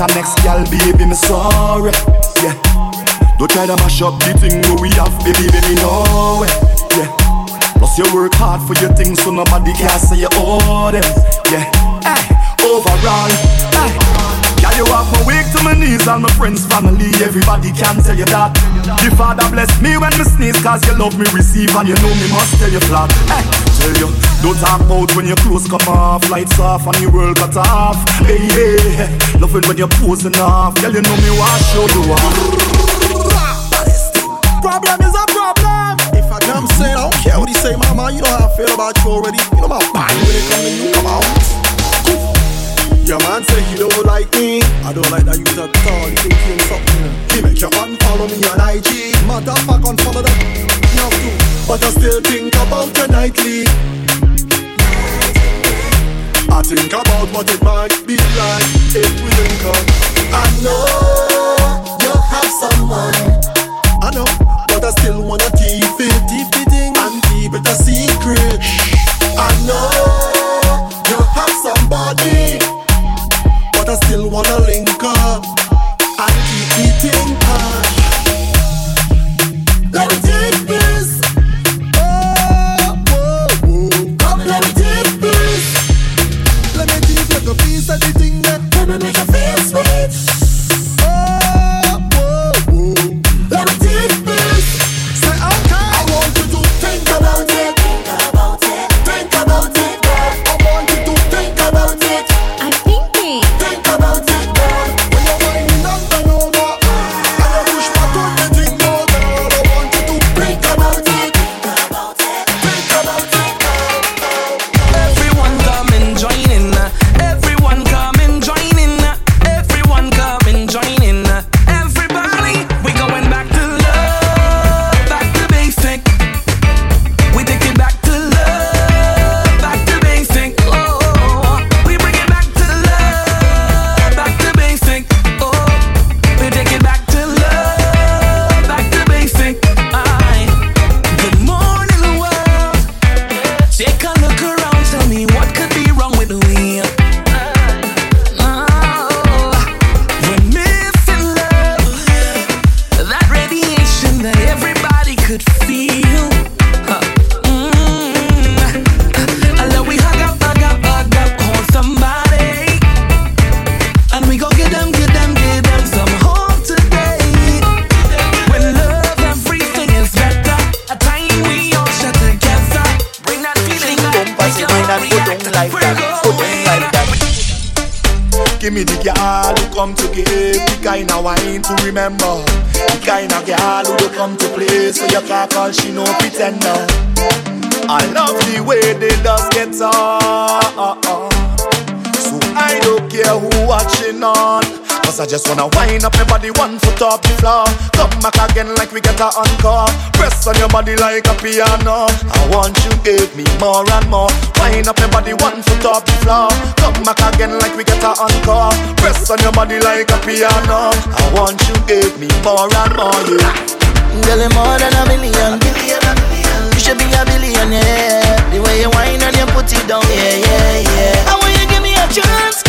a next gal, baby, me sorry. Yeah. Don't try to mash up the thing we have, baby, baby, no. Yeah. Plus you work hard for your things, so nobody can say you owe them. Yeah. Weak to my friends, family, everybody can tell you that. The Father bless me when me sneeze, cause you love me receive and you know me must tell you flat. Hey, tell you, don't talk about when your clothes come off, lights off and your world cut off. Hey, hey, loving when you're posing off, girl, you know me want show you off. Problem is a problem. If I come saying, I don't care what he say, mama. You know how I feel about you already. You know my body when it come to you. Come on. Your man say he don't like me. I don't like that you at all. You think something. He make you unfollow me on IG. Fact, unfollow that. You have to. But I still think about you nightly. I think about what it might be like if we link up. I know you have someone. I know, but I still wanna keep it, keep it in and keep it a secret. I know you have somebody, still wanna link up and keep it in just wanna wind up my body one foot off the floor. Come back again like we get a encore. Press on your body like a piano. I want you give me more and more. Wind up my body one foot off the floor. Come back again like we get a encore. Press on your body like a piano. I want you give me more and more. Yeah. Girl, more than a million. You should be a billionaire. The way you whine and you put it down, yeah, yeah, yeah. I want you give me a chance,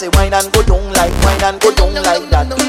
say wine and go down like, wine and go down like that.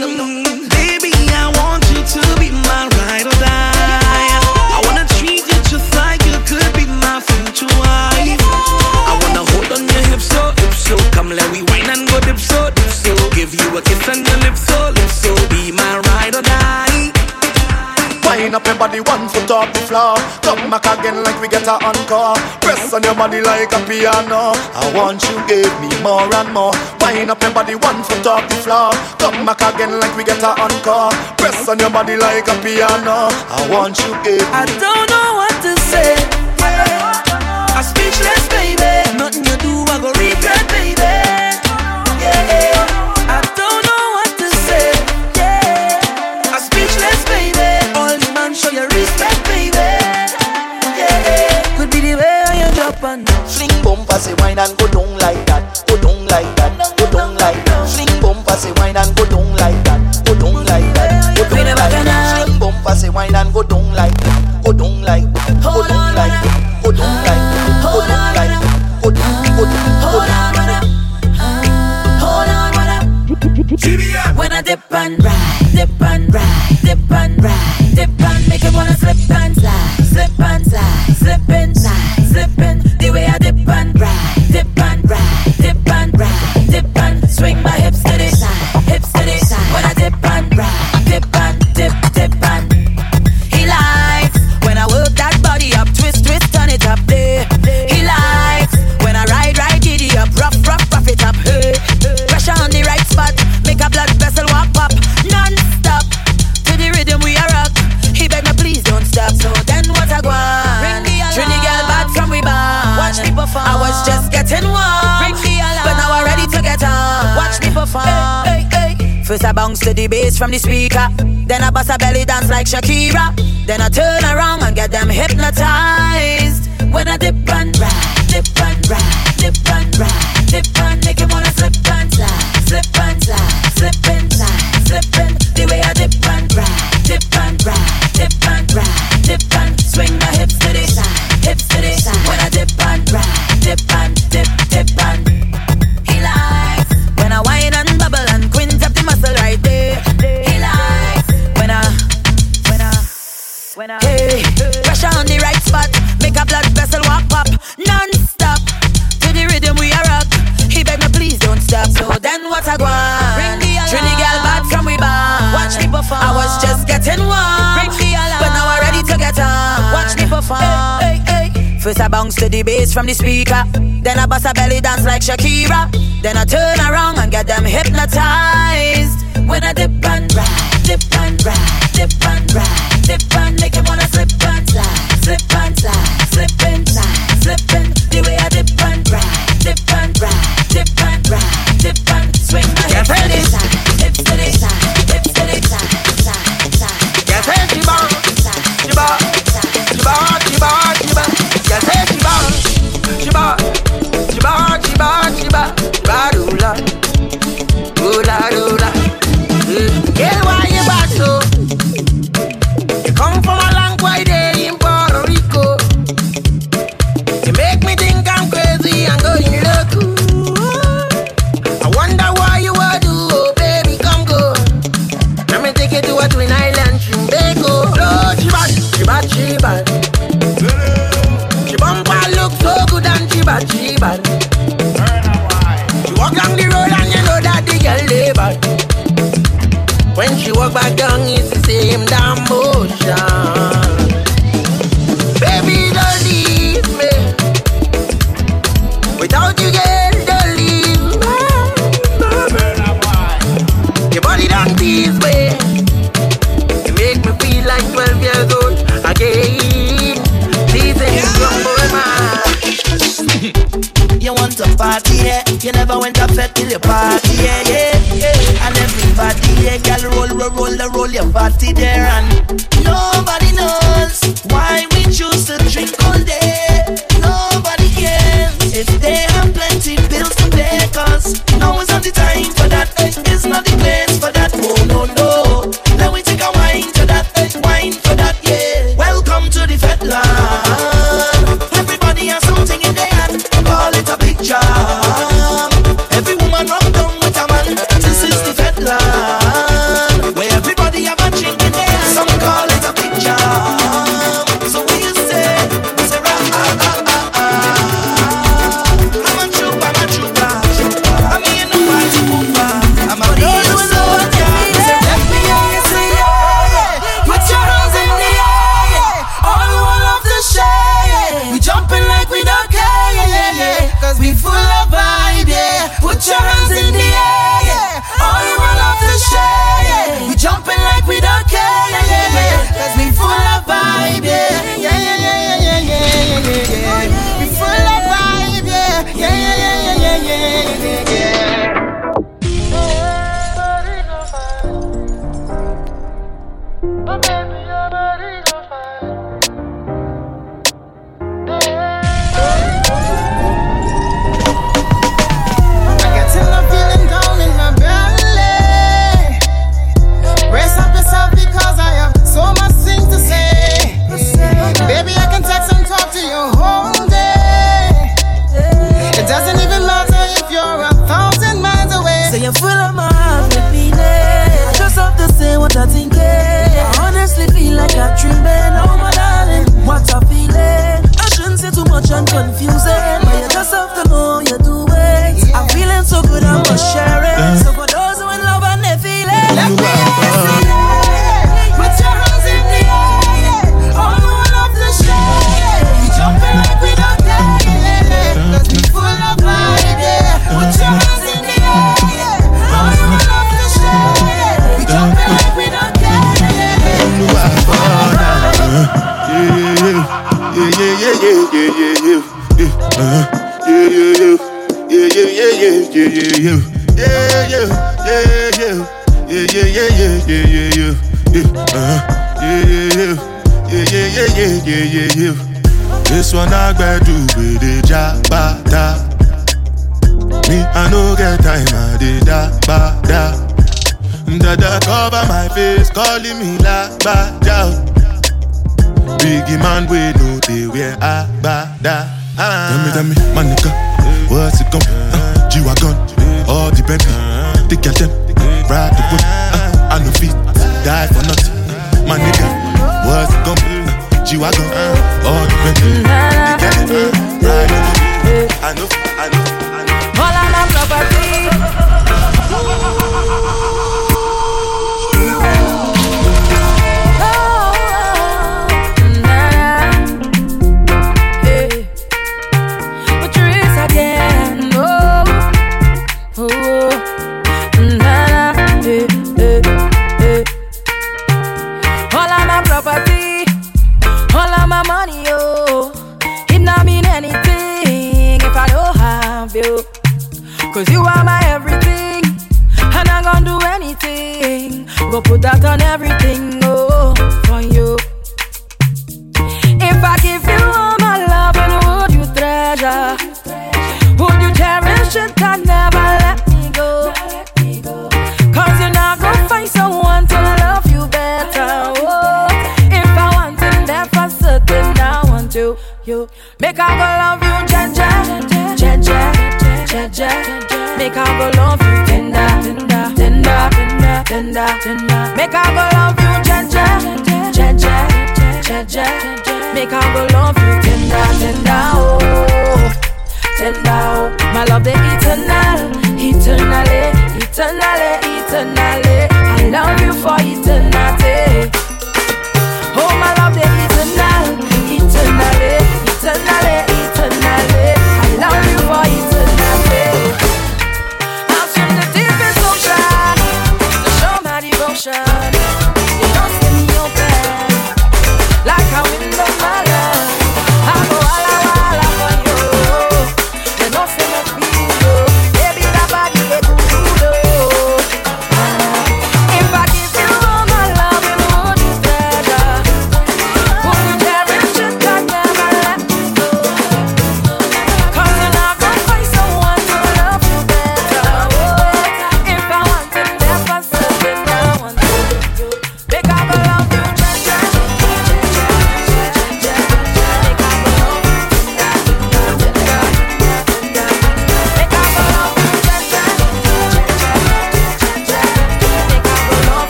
Body, one foot off the floor. Come back again like we get a encore. Press on your body like a piano. I want you give me more and more. Wind up your body, one foot off the floor. Come back again like we get a encore. Press on your body like a piano. I want you give me. I don't know what to say. I'm speechless, baby. Nothing you do, I go bumper, say wine and go down like that, go down like that, go down like that. Fling bumper, say wine and go down like that, go down like that, go down like that. Fling bumper, say wine and go down like that, go down like, go down like, go down like, go down like, go down, go down, go down. Hold on, what up? When I dip and ride, dip and ride, dip and ride, dip and make it wanna slip and slide, slip and slide, slip and slide, slip and dip and to the bass from the speaker. Then I bust a belly dance like Shakira. Then I turn around and get them hypnotized. When I dip and ride, dip and ride, dip and ride, dip and make him wanna slip and slide, slip and slide, slip and slide, slip and the way I dip and ride, dip and ride, dip and ride, dip and swing my hips to the side, hips to the side. When I dip and ride, dip and dip, dip and First I bounce to the bass from the speaker. Then I bust a belly dance like Shakira. Then I turn around and get them hypnotized. When I dip and ride, dip and ride, dip and ride, dip and make him wanna slip and slide, slip and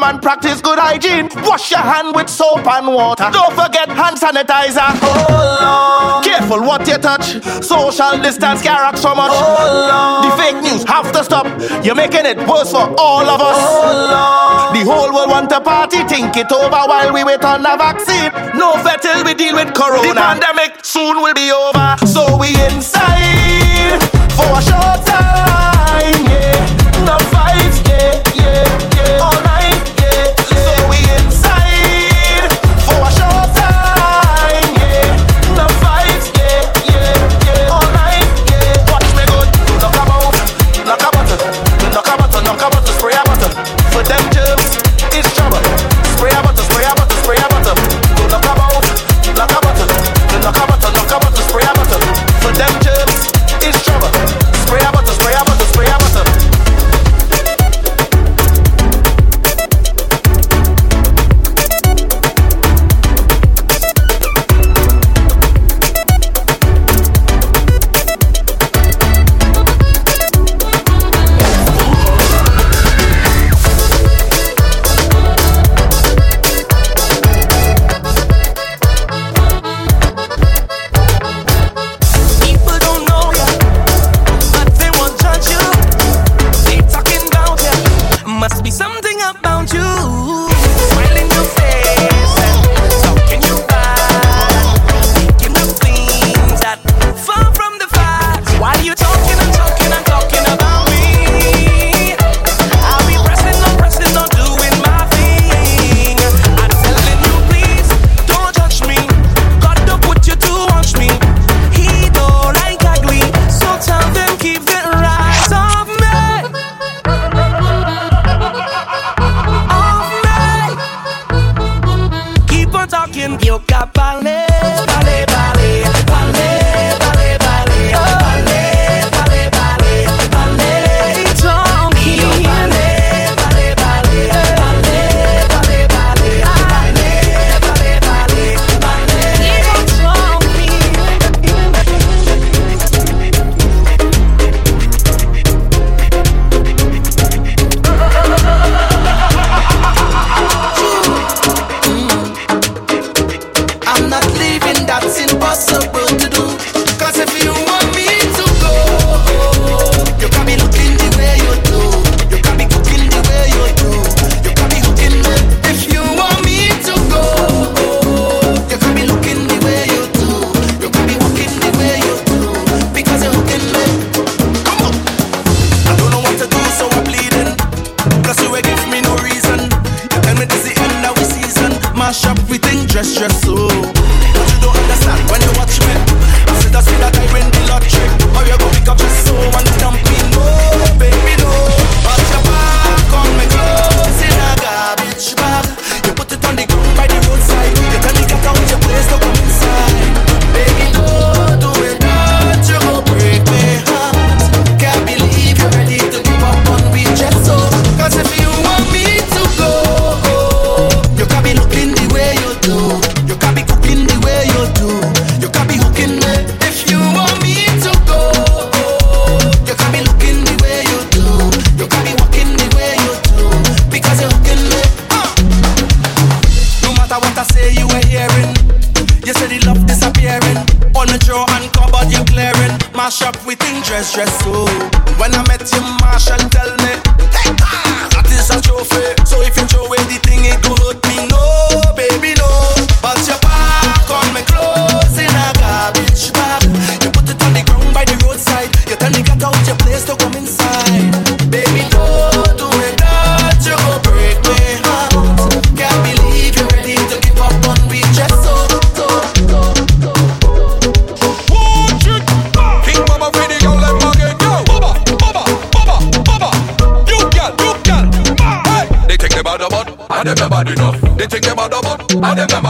home and practice good hygiene. Wash your hand with soap and water. Don't forget hand sanitizer. Oh Lord. Careful what you touch. Social distance can so much. Oh Lord. The fake news have to stop. You're making it worse for all of us. Oh Lord. The whole world want a party. Think it over while we wait on a vaccine. No fair till we deal with corona. The pandemic soon will be over. So we inside for a short time.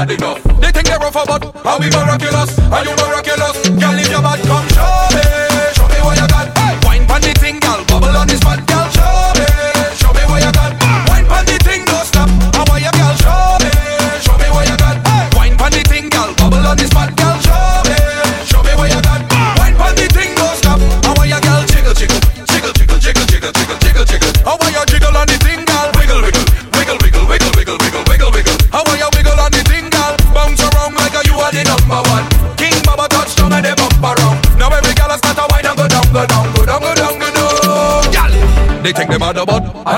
bad enough. They think they're rougher, but and we miraculous, Are you miraculous. Girl, if your bad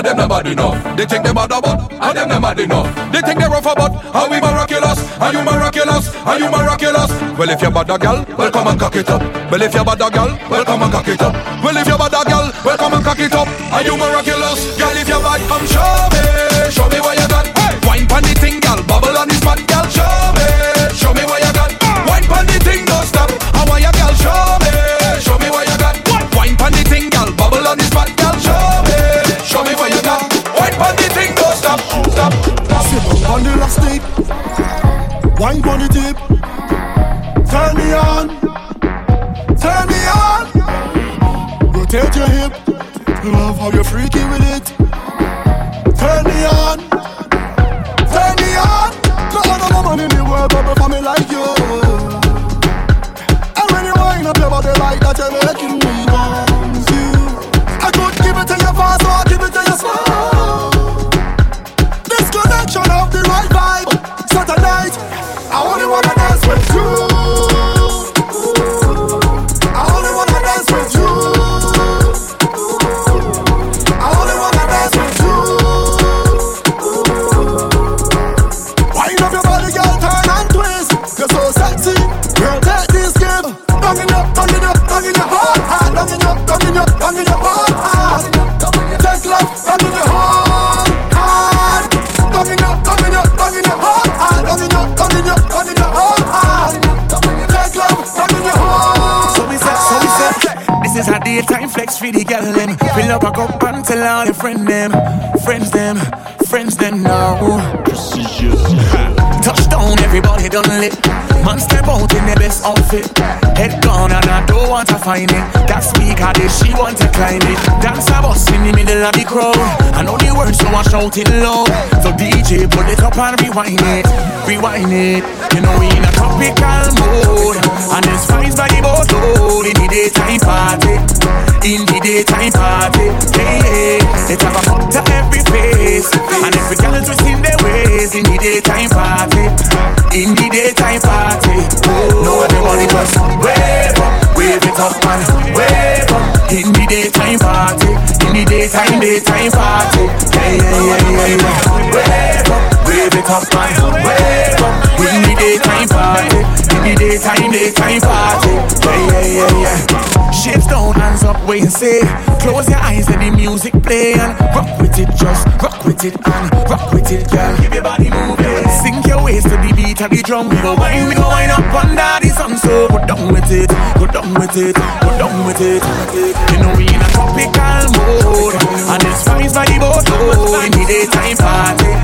and them bad enough. They think they mad about, and them mad enough. They think they rough about, how we miraculous, are you miraculous, are you miraculous? Well if you're bad a girl, well come and cock it up. Well if you're bad a girl, well come and cock it up. Well if you're bad a girl, well come and cock it up. Are you miraculous, girl? If you're bad, come show me, show me what you got. Hey, wine pon the thing, wine on the tip. Turn me on, turn me on. Rotate your hip, love how you're freaky up a cup and tell all your friend them, friends them, friends them now. Touchdown, everybody done lit. Man step out in the best outfit. Head gone and I don't want to find it. That speaker there, she want to climb it. Dance a bus in the middle of the crowd. I know the words, so I shout it loud. So DJ, put it up and rewind it, rewind it. You know we in a tropical mood, and it's vibes by the boatload in the daytime party. In the daytime party, hey, eh? yeah. It have a to every face, and every girl is twisting their ways. In the daytime party. In the daytime party, oh. no everybody just wave up, wave it up and wave up. In the daytime party, in the daytime, daytime party, hey, yeah, yeah, yeah. Wave up, it up and wave up. In the daytime party, in the daytime, daytime party, yeah, yeah, yeah, yeah. Shapes down, hands up, wait and say. Close your eyes and the music play and rock with it, just rock with it and rock with it, girl. Keep your body moving. Sink your waist to the beat of the drum. We go wine, we go wine up under the sun. So go down with it, go down with it, go down with it. You know we in a tropical mode and it's vibes by the boatload in the daytime party.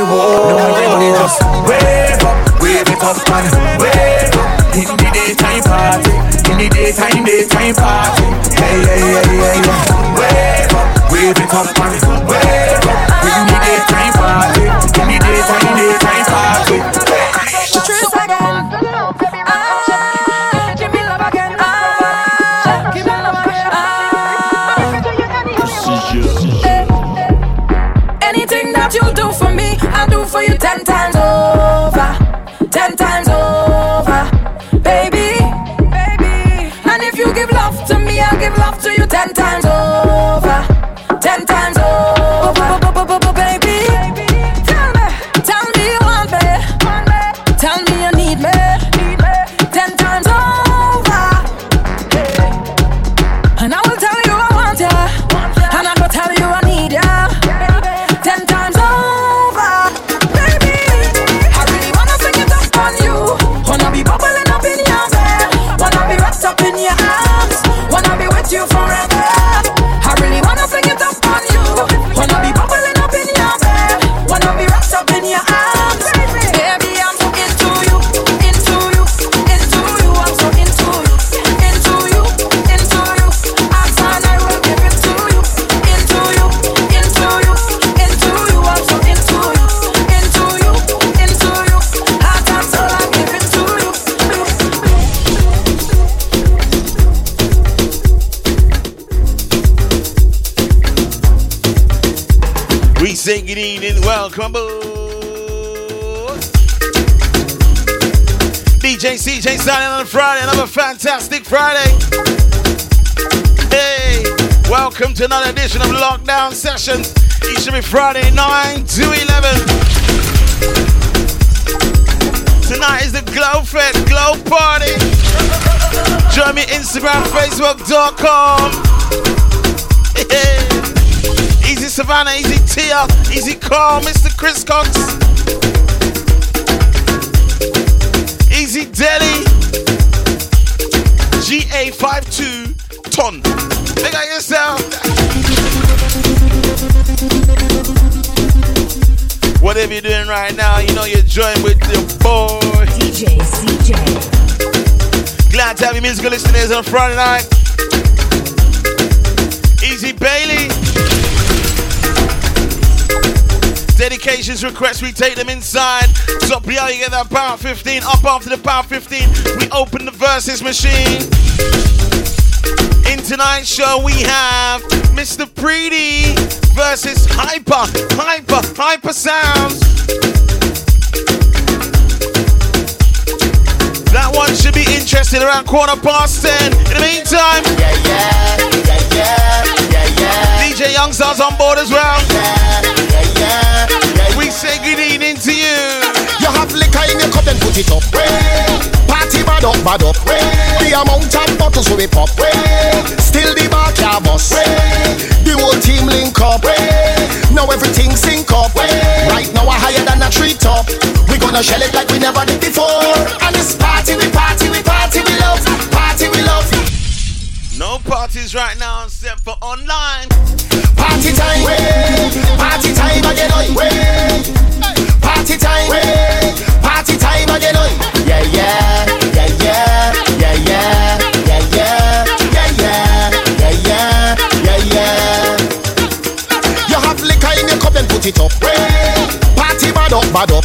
Party, whoa. Wave up, wave it wave up. In the daytime party, in the daytime, daytime party. Hey, hey, hey, hey, hey. Wave up, wave it up and aboard. DJ CJ signing on Friday, another fantastic Friday. Hey, welcome to another edition of Lockdown Sessions. Each and every Friday, 9 to 11. Tonight is the Glow Fest, Glow Party. Join me Instagram, Facebook.com. Easy Savannah, Easy Tia, Easy Carl, Mr. Chris Cox. Easy Delhi. GA52 ton. Look at yourself. Whatever you're doing right now, you know you're joined with the boy. DJ CJ. Glad to have you musical listeners on Friday night. Dedications, requests, we take them inside. Top yeah, you get that power 15. Up after the power 15, we open the verses machine. In tonight's show, we have Mr. Preedy versus Hyper, Hyper, Hypasounds. That one should be interesting around quarter past 10. In the meantime, yeah, yeah, yeah, yeah. DJ Youngstars on board as well. Yeah, yeah, yeah. We say good evening to you. You have liquor in your cup, then put it up. Party bad up, bad up. The amount of bottles we pop. Still the bar can't bust. The whole team link up. Now everything sync up. Right now we're higher than a tree top. We gonna shell it like we never did before. And this party, we party, No parties right now except for online. Party time, party time again, oi. Party time, party time again, oi. Yeah, yeah, yeah, yeah, yeah, yeah, yeah, yeah, yeah, yeah, yeah. You have liquor in your cup, then put it up. Party bad up, bad up.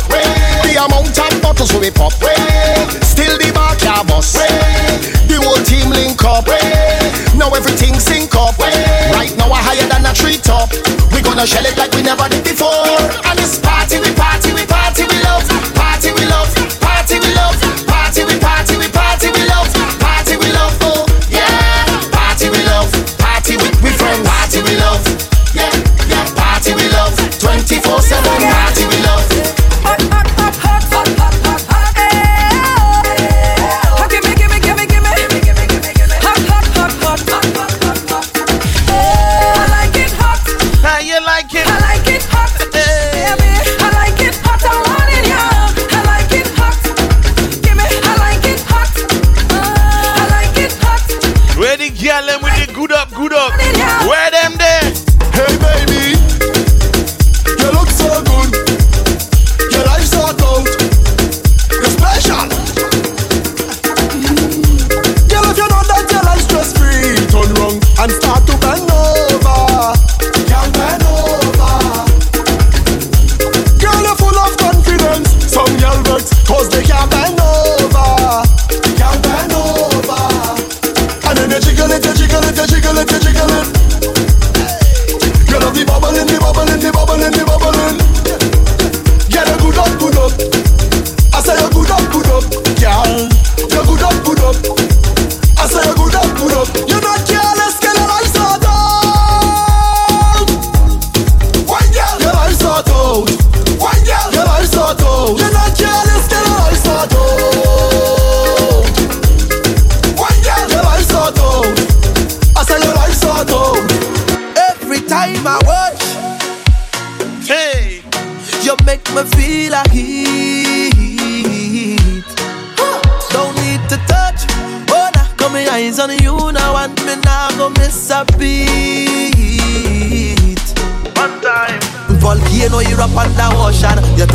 The amount of bottles we pop. Still the bar can't bust. Now everything sync up. Right now we're higher than a tree top. We gonna shell it like we never did before. And this party, we party,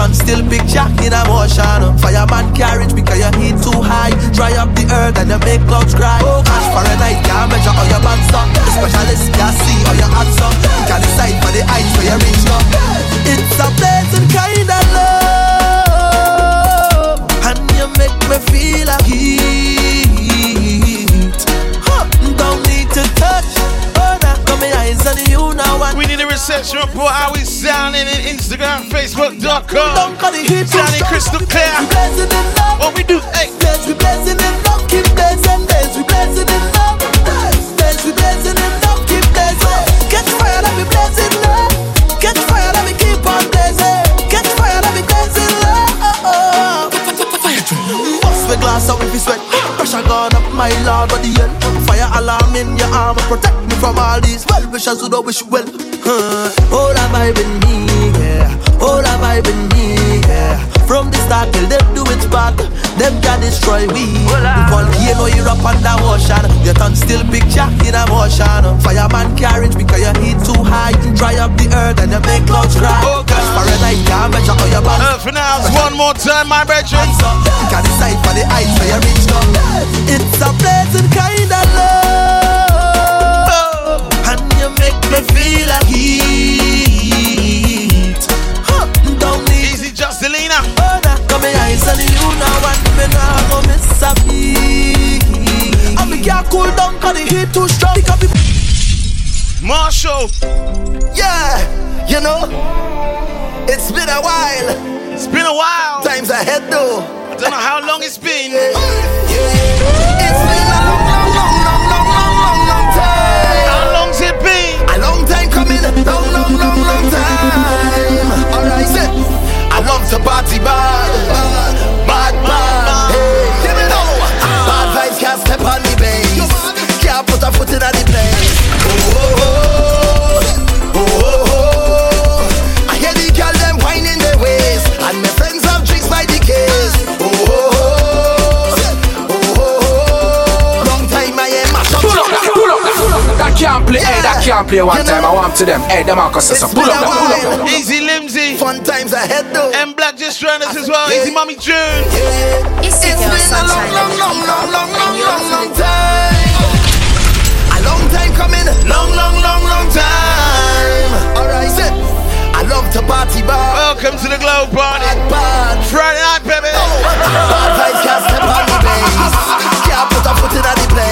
Your tongue still big jack in a motion. Fireman carriage because your heat too high. Dry up the earth and you make clouds cry. Oh for a night can't measure all your bands up. The specialist can see all your hands up. You can decide for the heights where you reach up. It's a blessing kind of love, and you make me feel a heat. Huh. Don't need to touch. Oh, nah, got me eyes on you now. And We need a reception report how we sounding in Facebook.com. Don't cut the heat too Sounding crystal clear. We blazing in love. What we do? Hey. Blaze, we blazing in love. Keep blazing, blaze, we blazing in love. Blaze, we blazing in love. Keep blazing. Catch fire, let me blaze in love. Catch fire, let me keep on blazing. Catch fire, let me blaze in love. Bust the glass out if you sweat. Pressure gone up, my lord, what the hell? Fire alarm in your arm, protect me from all these well wishers who don't wish well. Huh. All have I been me. All have me, yeah. From the start till them do it back, them can destroy we. The volcano you up under ocean, your tongue still picture in a motion. Fireman reach because your heat too high, you dry up the earth and you make clouds cry. Oh, Cause Fahrenheit can't measure how your body. Earth now, one more time, my brethren. You can decide for the heights where you reach now. It's a pleasant kind of love, oh. and you make me feel like heat. Justelina. further. Come here, eyes on you now, and me now go miss a beat. And me can't cool down 'cause the heat too strong. Can be Marshall. yeah, you know. It's been a while. It's been a while. Times ahead though. I Don't know how long it's been. It's to party bad, bad, bad. Hey, bad vibes can't step on the bass. Can't put a foot in the place. Oh, oh, oh, oh, oh, oh. I hear the girl them whining their waist, and my friends have drinks by the case. Oh, oh, oh, oh, oh, oh. oh, oh. Long time I am a shop. Pull up pull up pull up that. That can't play, hey, that can't play one You know- time. I want to them. Hey, them Marcus says so. It's Pull up a pull up Easy Limsy. Fun times ahead though. M Black just joined us as well. Yeah. Easy Mommy June. It's It's the been a long, sunshine. long, long, long, long, long, long, long time. A long time coming, long, long, long, long time. Alright, say, I love to party bar. Welcome to the Glow Party. Bad, bad. Friday night, baby. Bad vibes can't step on the bass. Can't put a foot in the place.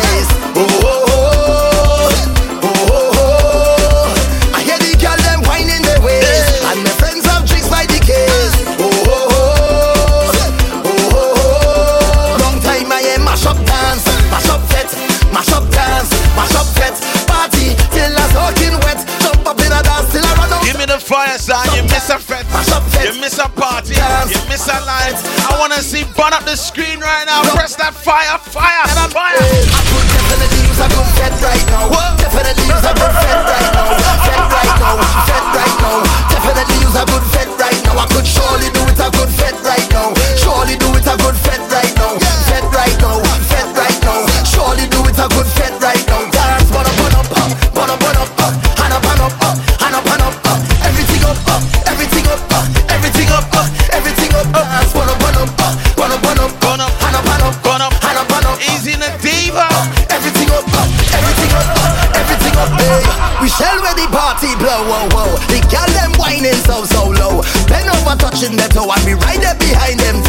Fire sign. You miss a fet. Mash up fet. You miss a party. You miss a line. I wanna see burn up the screen right now. Press that fire, fire, fire. I could definitely use a good right now. Definitely whoa, whoa. The girl them whining so, so low. Bend over touching the toe and we right there behind them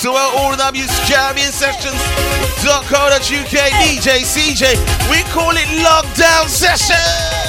The world, all them use Caribbean Sessions. .co.uk, DJ CJ. We call it Lockdown Session.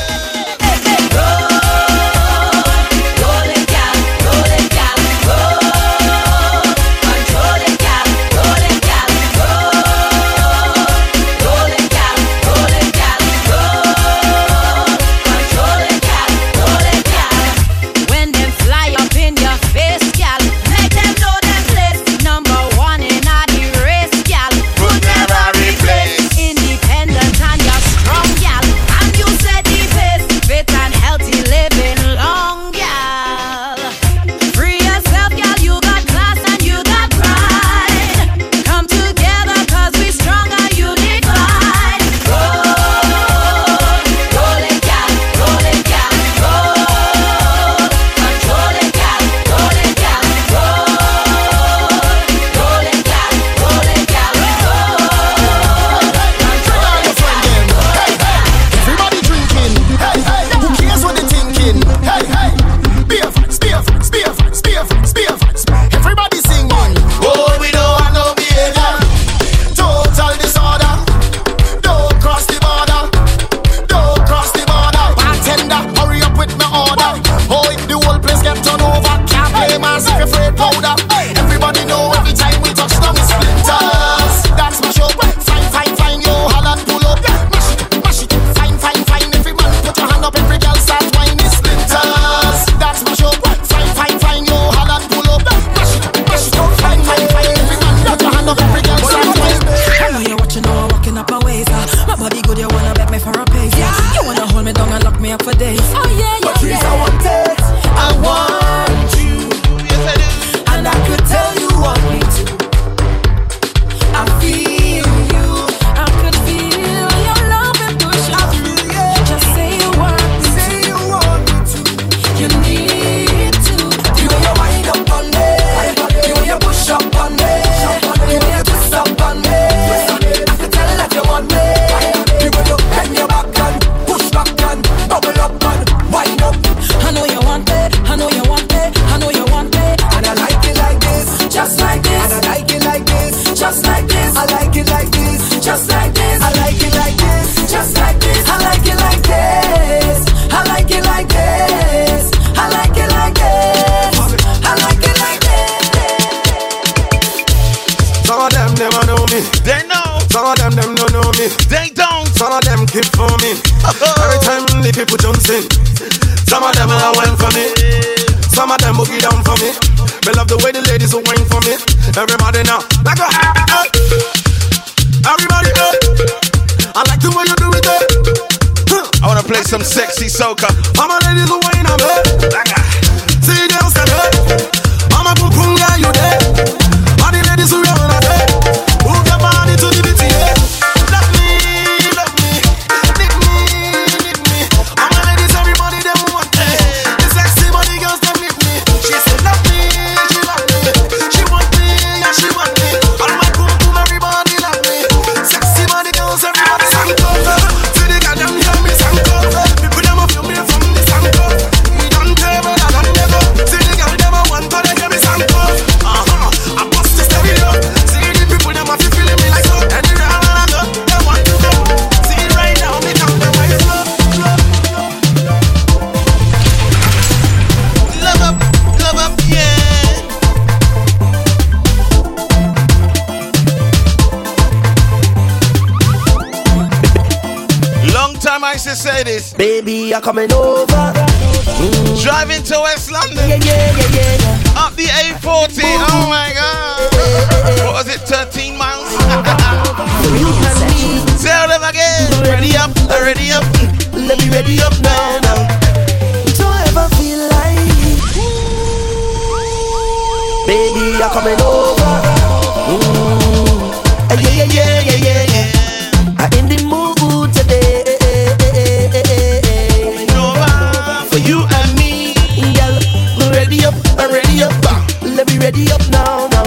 ready up now, now.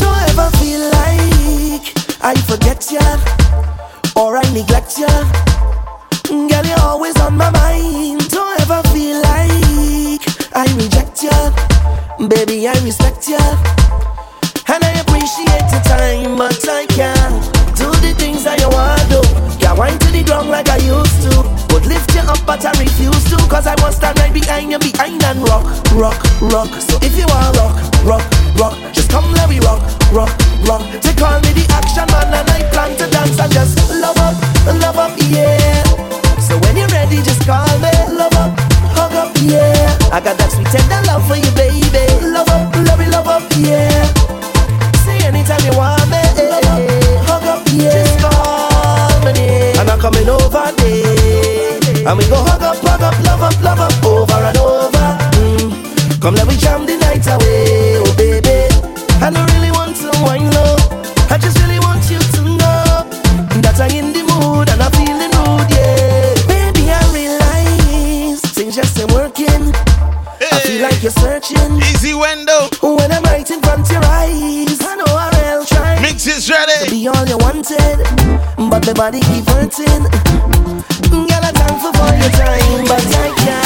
Don't ever feel like I forget ya or I neglect ya. Girl, you're always on my mind. Don't ever feel like I reject ya. Baby, I respect ya. And I appreciate the time, but I can't do the things that you want to. Can't wind to the ground like I used lift you up, but I refuse to. Cause I must stand right behind you, behind and rock, rock, rock. So if you want rock, rock, rock, just come let me rock, rock, rock. To call me the action man, and I plan to dance and just love up, love up, yeah. So when you're ready, just call me, love up, hug up, yeah. I got that sweet tender love for you. And we go hug up, hug up, love up, love up over and over. Mm. Come let we jam the night away, oh baby. I don't really want to wine low. I just really want you to know that I'm in the mood and I'm feeling rude, yeah. Baby, I realize things just ain't working. Hey. I feel like you're searching. Easy window. When I'm right in front your eyes, I know I will try. Mix is ready. To be all you wanted, but the body keep hurting all your time, but I can't.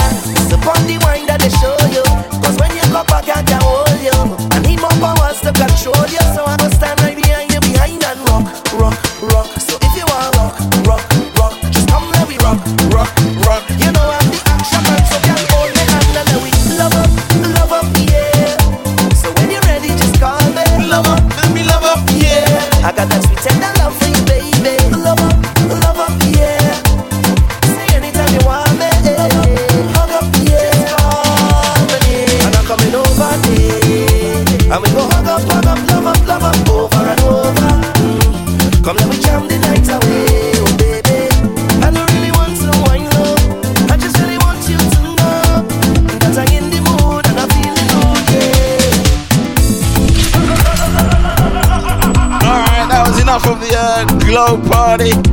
Glow party.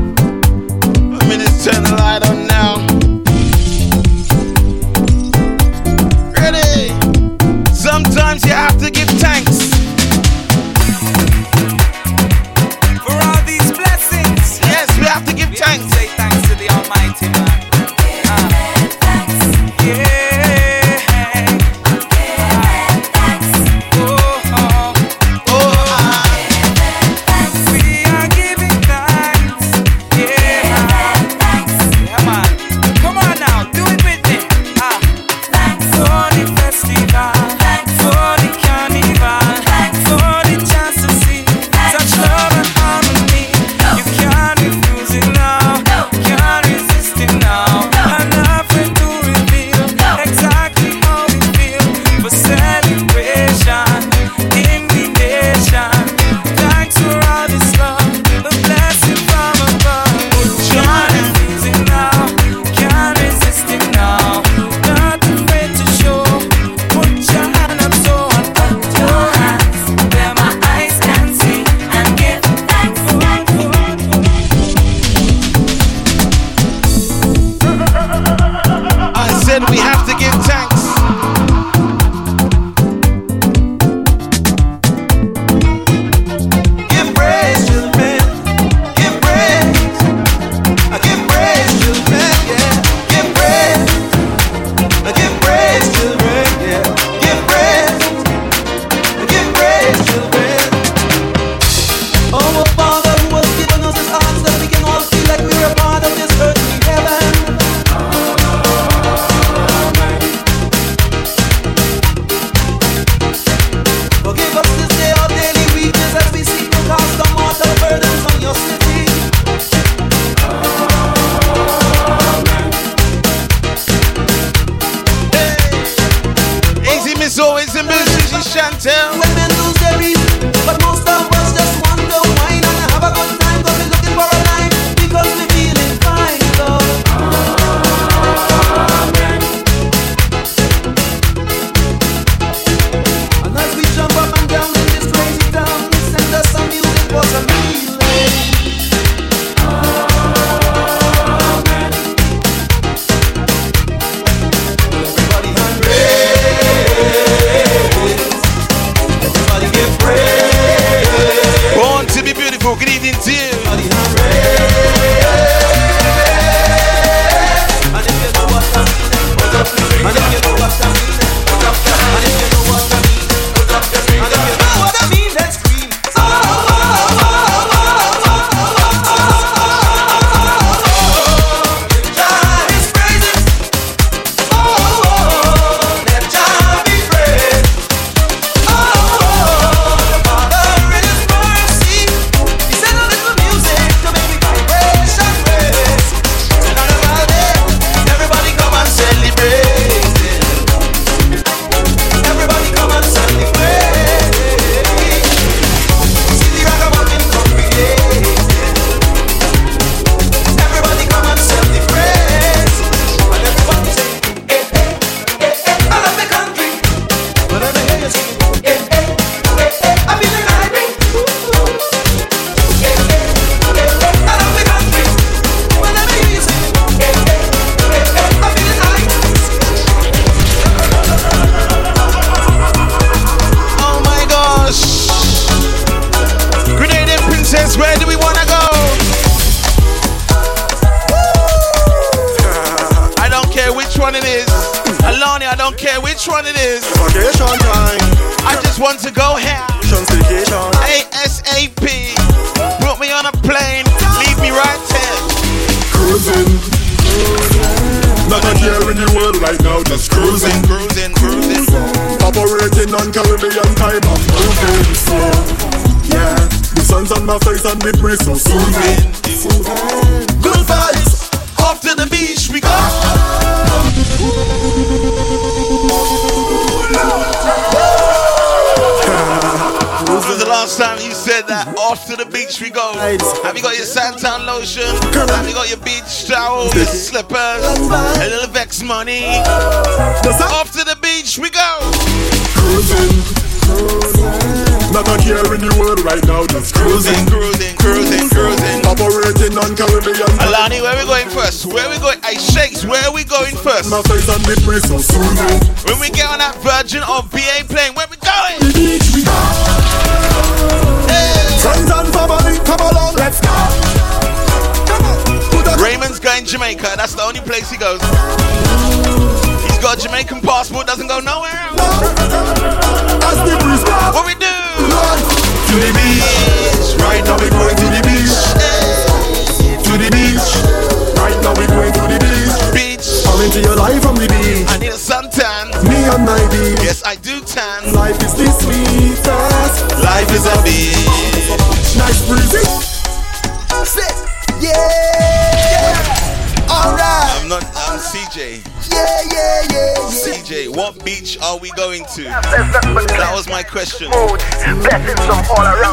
CJ. Yeah, yeah, yeah, yeah. CJ, what beach are we going to? That was my question. Blessings from.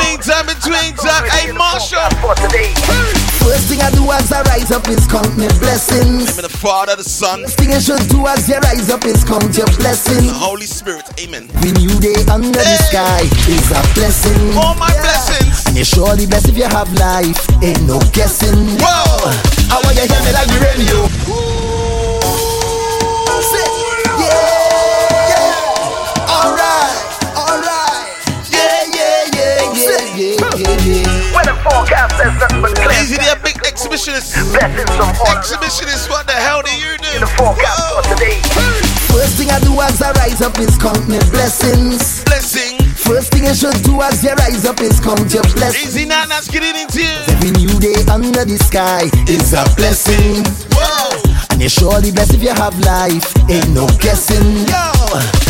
Meantime, between time, hey Marshall. First thing I do as I rise up is count my blessings. Name of the Father, the Son, First thing I should do as you rise up is count your the. Holy Spirit. Amen. The new day under the sky is a blessing. All my blessings. And you're surely blessed if you have life. Ain't no guessing. Whoa. I want you hear me like the radio. Say, forecast says nothing but clear. Easy there, big exhibitionist. Blessings from all around. Exhibitionist, what the hell do you do? The forecast for today. First thing I do as I rise up is count my blessings. Blessing. First thing you should do as you rise up is count your blessings. Easy now, that's getting into you. Every new day under the sky is a blessing. Whoa. And you're surely blessed if you have life. Ain't no guessing. Yo,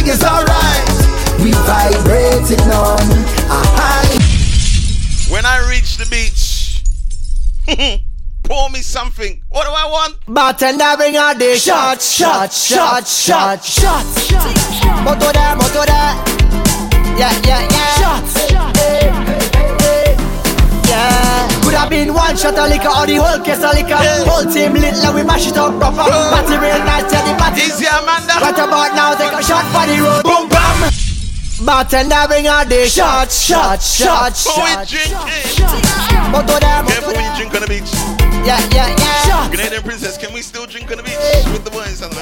Everything is alright. We vibrating on a high. When I reach the beach, pour me something. What do I want? Bartender bring out the shots, shots, shots, shots, shots. Moto there, moto there. Yeah, yeah, yeah. Shots. Hey, hey, Yeah. Could have been one shot of liquor or the whole case of liquor. Whole team lit, like we mash it up proper. Party real nice, yeah, the party. Easy, Amanda. What about now? Take a shot for the road. Boom, bam. Bartender bring out the shots, shots, shots, What we shots. drinking? Moto there, Careful when you drink on the beach. Yeah, yeah, yeah. Shots. Canadian princess, can we still drink on the beach with the boys? And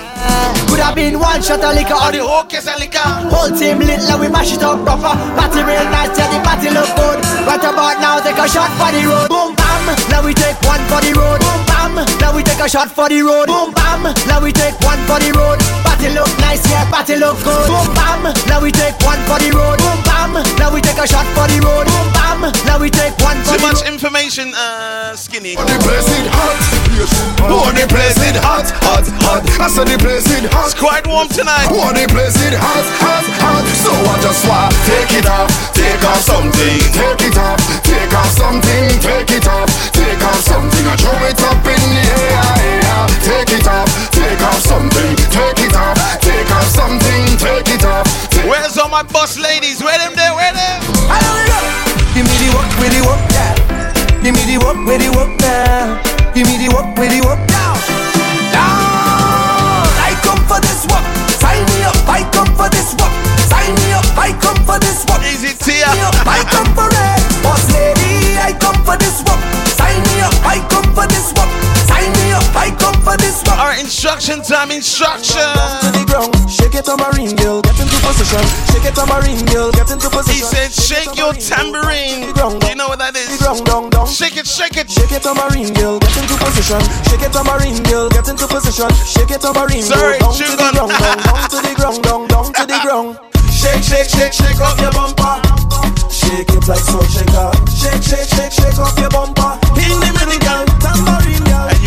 Could have been one shot of liquor or the the whole case of liquor. Whole team lit like we mash it up proper Party real nice, yeah the party look good Right about now take a shot for the road Boom bam, now we take one for the road. Boom bam, now we take a shot for the road. Boom bam, now we take one for the road. Party look nice, yeah party look good. Boom bam, now we take one for the road. Boom bam, now we take a shot for the road. Boom bam, now we take one for Too the much road. information, uh, skinny. The place it hot. Oh, the place it hot, hot, hot. I said the place it hot. It's quite warm tonight. Oh, the place it hot, hot, hot. So I just want take it off, take off something, take it off, take off something, take it off, take off something. I throw it up in the air. Take it off, take off something, take it off, take off something, take it off. Take Where's all my boss ladies? Where them there? Where them? Give me the work with the work, yeah. Give me the work with the work now. Give me the work with the work now. Now I come for this work. Sign me up. I come for this work. Sign me up. I come for this work. Easy Tia. I come for this. All right, instruction time, instruction. To the ground, shake it on marine girl, get into position. Shake it on marine girl, get into position. He said, shake your tambourine. You know what that The ground, down, down. Shake it, shake it. Shake it on marine girl, get into position. Shake it on marine girl, get into position. Shake it on marine Sorry, girl, down to the ground, down, down to the ground, down, down to the ground. Shake, shake, shake, shake off your bumper. Shake it like salt shaker. Shake, shake, shake, shake off your bumper. In the middle, girl, tambourine girl.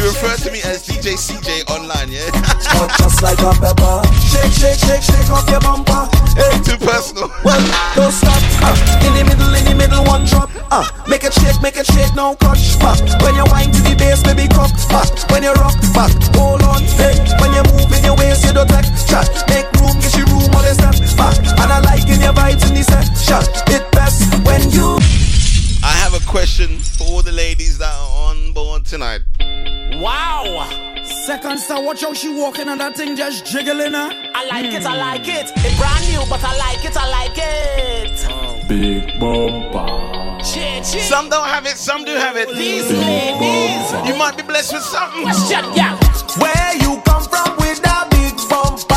You refer to me as DJ CJ online, yeah? Hot just like a pepper. Shake, shake, shake, shake off your bumper. Hey, Too personal. well, don't stop. Uh, in the middle, in the middle, one drop. Uh, make it shake make it shake now, crush back. When you wind to the bass, baby, cock back. When you rock back, hold on, hey. When you move in your waist, you don't take chat. Make room, get your room, all this step back. And I like in your vibes in the section. It best when you. I have a question for all the ladies that are on board tonight. Wow. Second star, watch how she walking on that thing, just jiggling her. I like it, I like it. It's brand new, but I like it, I like it. Big bumper. Shit, shit. Some don't have it, some do have it. These ladies. You might be blessed with something. Question, yeah. Where you come from with that big bumper?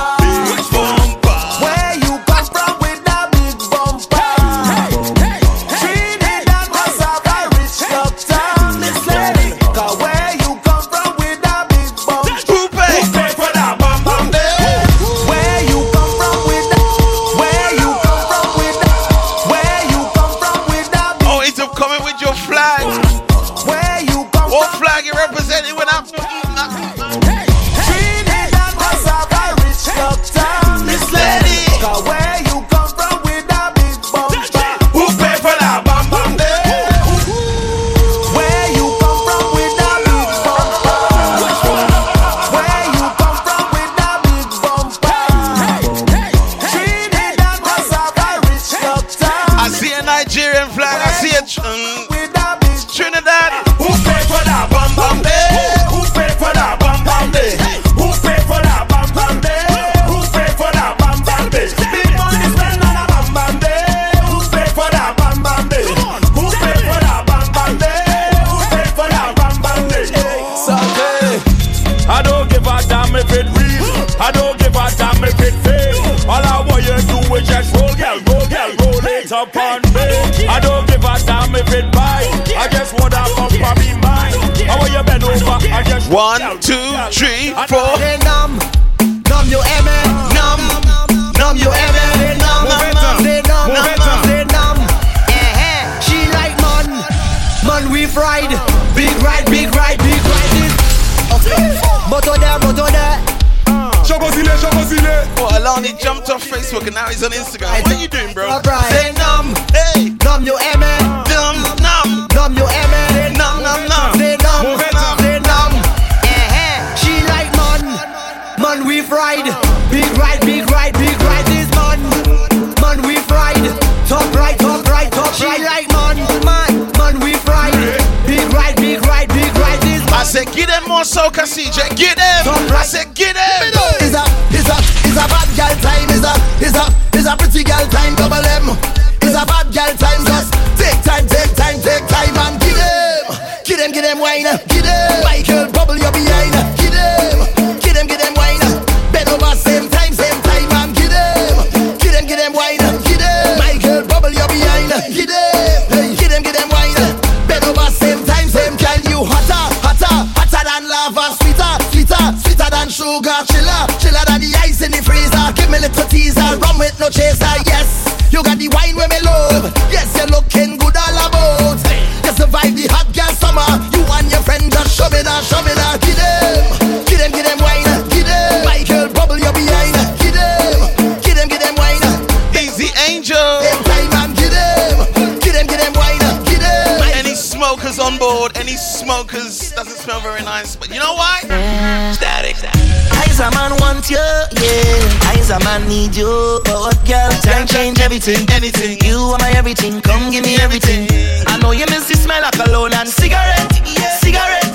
A man need you. But what girl can change everything? Anything. You are my everything. Come give me everything. I know you miss the smell of cologne and cigarette. Cigarette.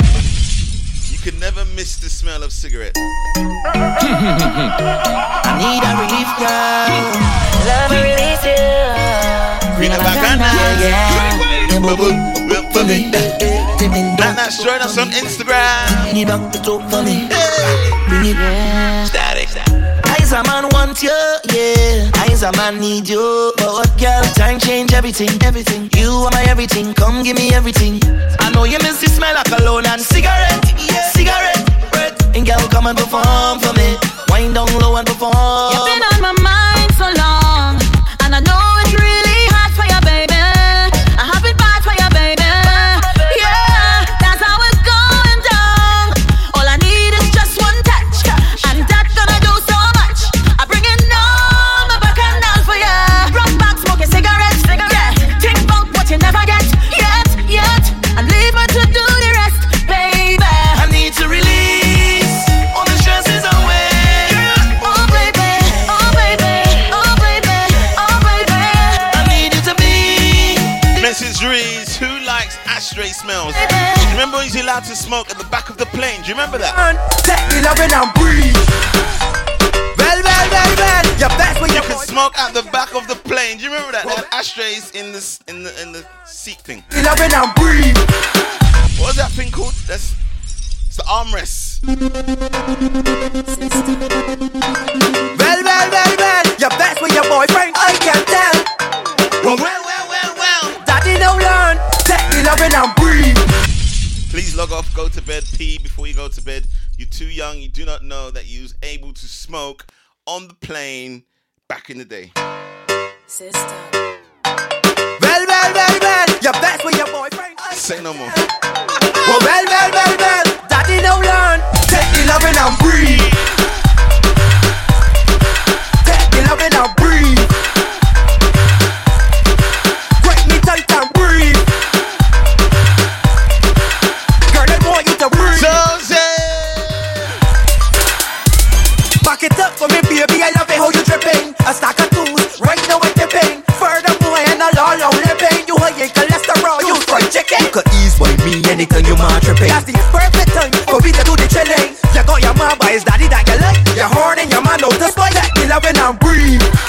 You can never miss the smell of cigarette. I need a relief, girl. Love and release you. Queen of Bacana. Yeah, yeah. Well, for me. And that's join us on Instagram. Bring it back to talk for me. Bring it. Eyes a man want you, yeah. Eyes a man need you. But what girl, time change everything, everything. You are my everything, come give me everything. I know you miss the smell of cologne and cigarette, yeah. cigarette. And girl, come and perform for me. Wind down low and perform. You've been on my mind so long, and I know plane. Do you remember that? And take the loving and breathe. Well, well, well, well. Your best way you can smoke out the back of the plane. Do you remember that? They had ashtrays in the in the in the seat thing. What's loving and breathe. What was that thing called? That's it's the armrest. log off, go to bed, pee before you go to bed. You're too young. You do not know that you was able to smoke on the plane back in the day. Sister. Well, well, well, well. You're best with your boyfriend. Say no more. Well, well, well, well, well. Daddy now learn. Take the loving and breathe. Take the loving and breathe. So me baby, I love it how you dripping. A stack of tools, right now I'm dipping. boy and I'll all on living. You high in cholesterol, you fried chicken. You could ease by me anytime you mind tripping. That's the perfect time for me to do the chilling. You got your mom, but it's daddy that you like. Your horn and your man, no display. Let me Loving and breathe.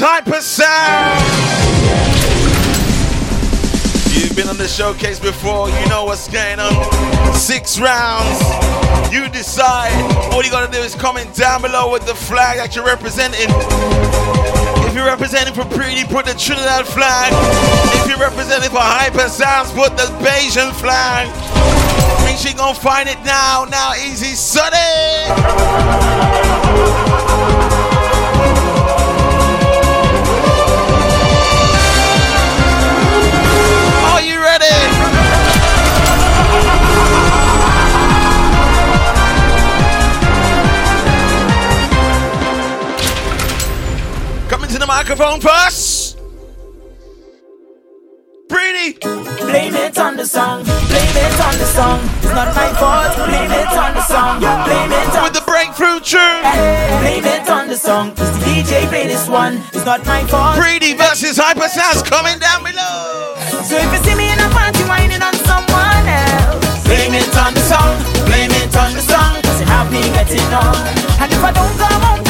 type of sound. You've been on the showcase before, you know what's going on. Six rounds, you decide. All you gotta do is comment down below with the flag that you're representing. If you're representing for Preedy, put the Trinidad flag. If you're representing for Hypasounds, put the Bajan flag. Make sure you go find it now. Now, easy, Sunny. microphone first. Preedy. Blame it on the song. Blame it on the song. It's not my fault. Blame it on the song. Blame it on with the breakthrough tune. Blame it on the song. Cause the DJ play this one. It's not my fault. Preedy versus Hypasounds coming down below. So if you see me in a party whining on someone else, blame it on the song. Blame it on the song. Cause it helped me get it on. And if I don't come home.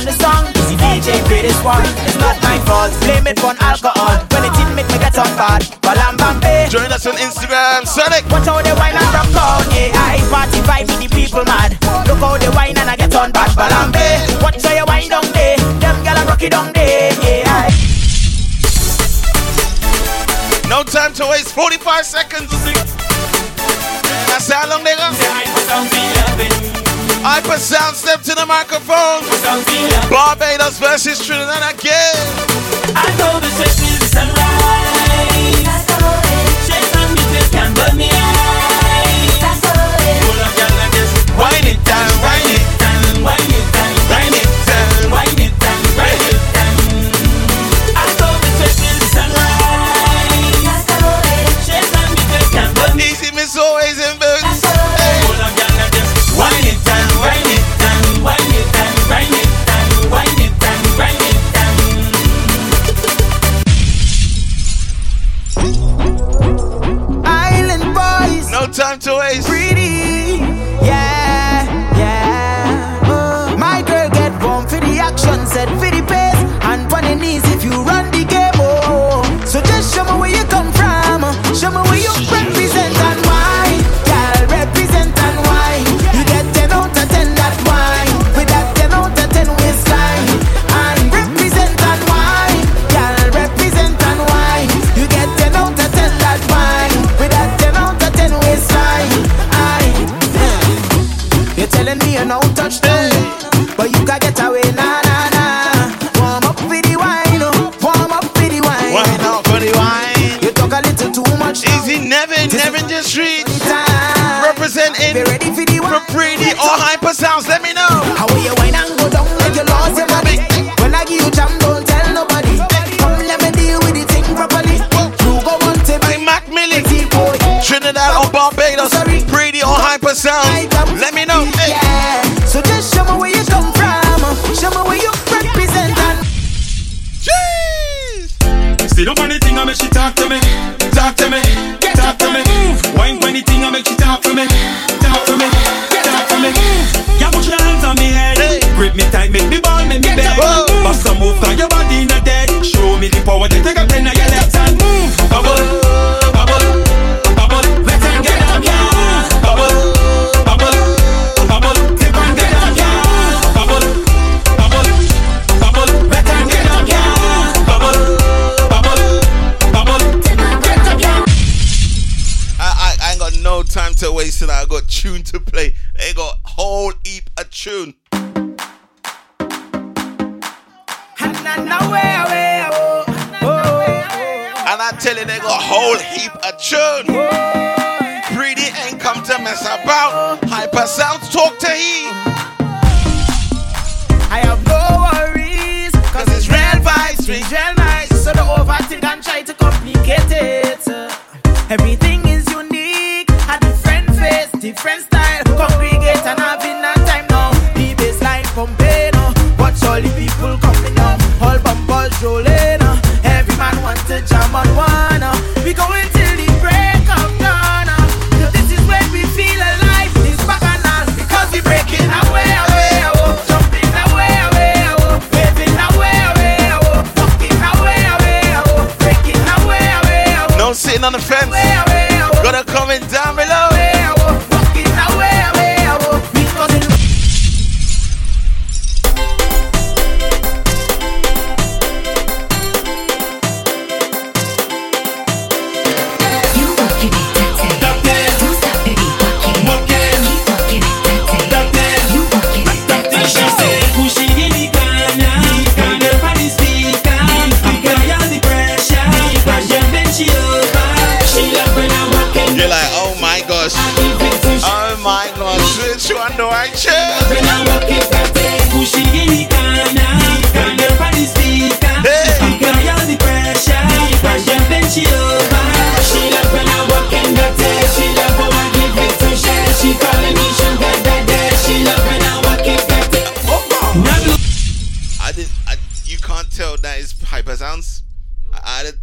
on the song. Easy DJ play this one. It's not my fault. Blame it on alcohol. When it did make me get on bad. Balambambe. Join us on Instagram, Sonic. Watch how they wine and rock out. Yeah, I party vibe with the people mad. Look how they wine and I get on bad. Balambe. Watch how you wine down there. Them gyal are it down there. Yeah, I. No time to waste. 45 seconds. That's how long they got. Hypasound step to the microphone. Barbados versus Trinidad again. I know the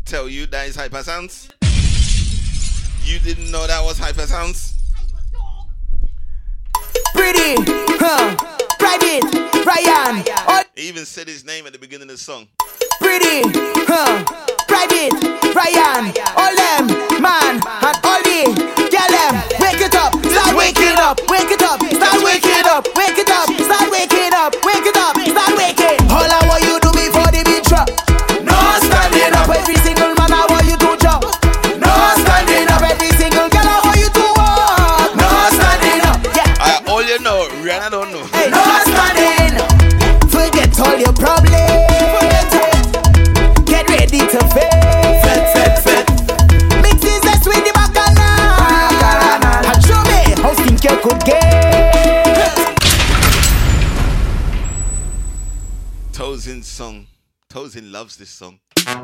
tell you that is Hypasounds. You didn't know that was hyper sounds? Preedy, huh? Private, Ryan. All He even said his name at the beginning of the song. Preedy, huh? Private, Ryan. All them, man, and all the girl them. Wake it up, start waking up, wake it up, start waking up, wake it up, start waking up, wake it up, start waking. All I want you to all your problems. Get ready to face. Fet, fet, fet. Mix this zest with the bacchanal. And show me how think you could get. Tozin song. Tozin loves this song. Come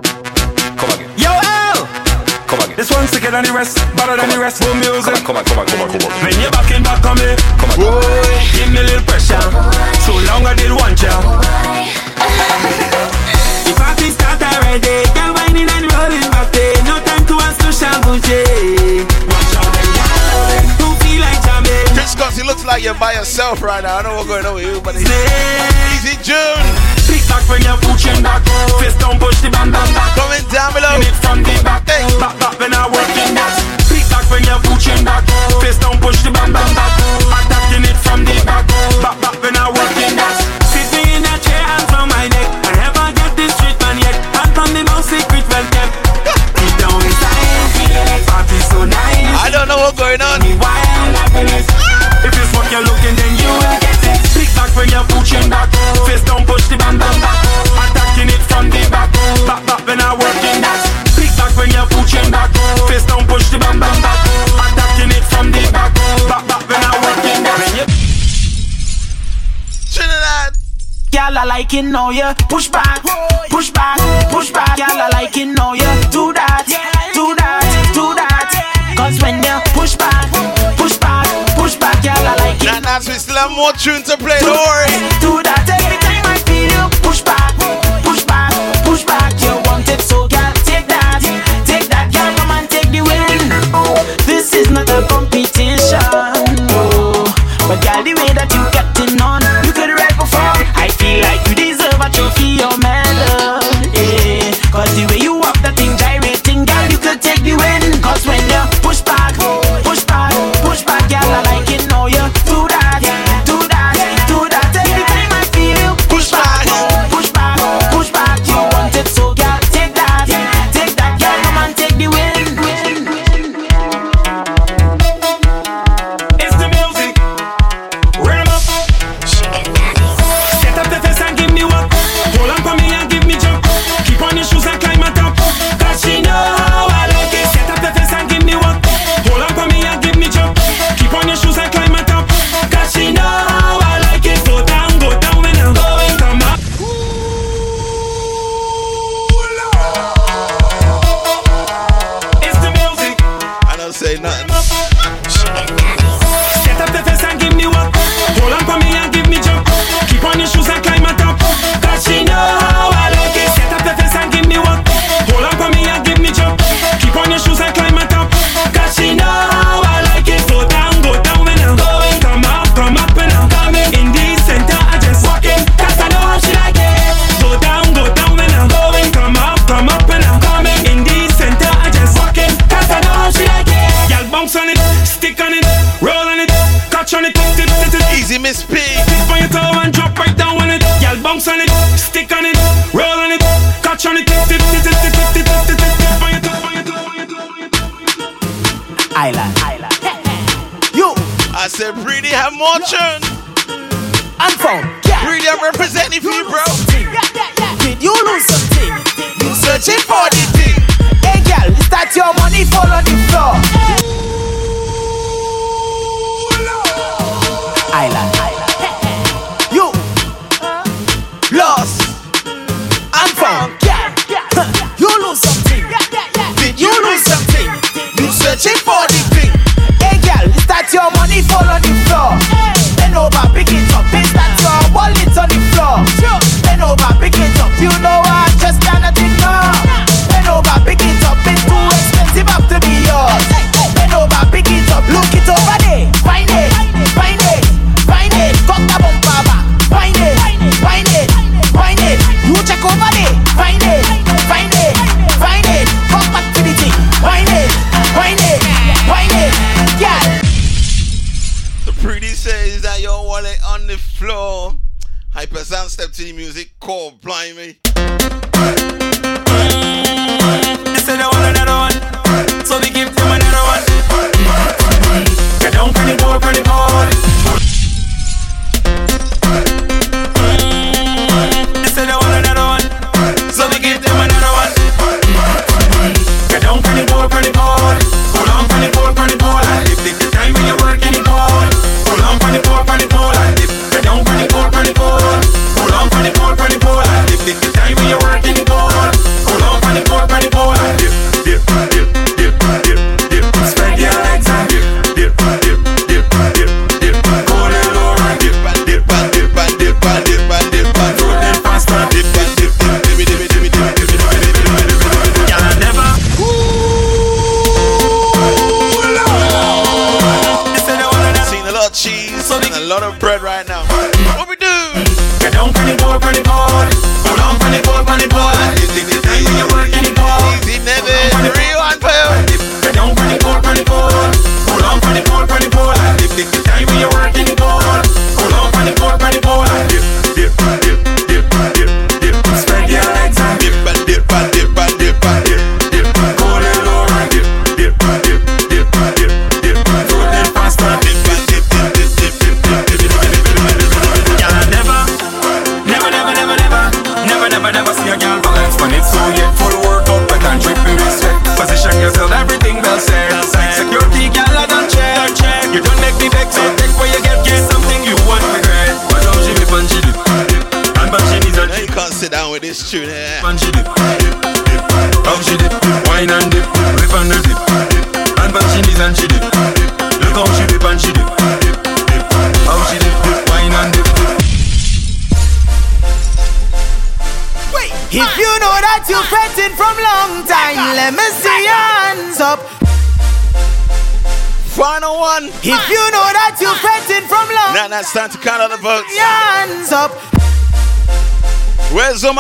again. Yo, L! Come again. This one's sicker than the rest, better than the rest. Full music. Come on, come on, come on, come on. When you're back in back on me, come on. Boy, give me a little pressure. So long I did want ya. The party start already. Girl whining and rolling back there. No time to ask to shampoo Watch out, them girls who feel like jamming. Chris Scott, he looks like you're by yourself right now. I don't know what's going on with you, but he's Easy June. Back when you put your back. Face down, push the bam bam back. Comment down below. Hit from the back. Back back when I working that. Pick back when you put your back. Face down, push the bam bam back. Attacking it from the back. Back back when I working that. Sit me in a chair and from my neck. I never get this treatment yet. And from the most secret well kept. Deep down inside, party so nice. I don't know what's going on. If it's what you're looking, then you it. When you put your back. Face down, push the bam bam back. Attacking it from the back. Back back when I working that. Pick back when you put your back. Face down, push the bam bam back. Attacking it from the back. Back back when I working that. Trinidad. Girl, I like it now, yeah. Push back, push back, push back. Girl, I like it now, yeah. Do that, do that, do that. Cause when you Nah, nah, so we still have more tune to play. Don't worry. Do that every time I feel you. Push back, push back, push back. You want it, so girl, take that, take that, girl, come and take the win. This is not a competition,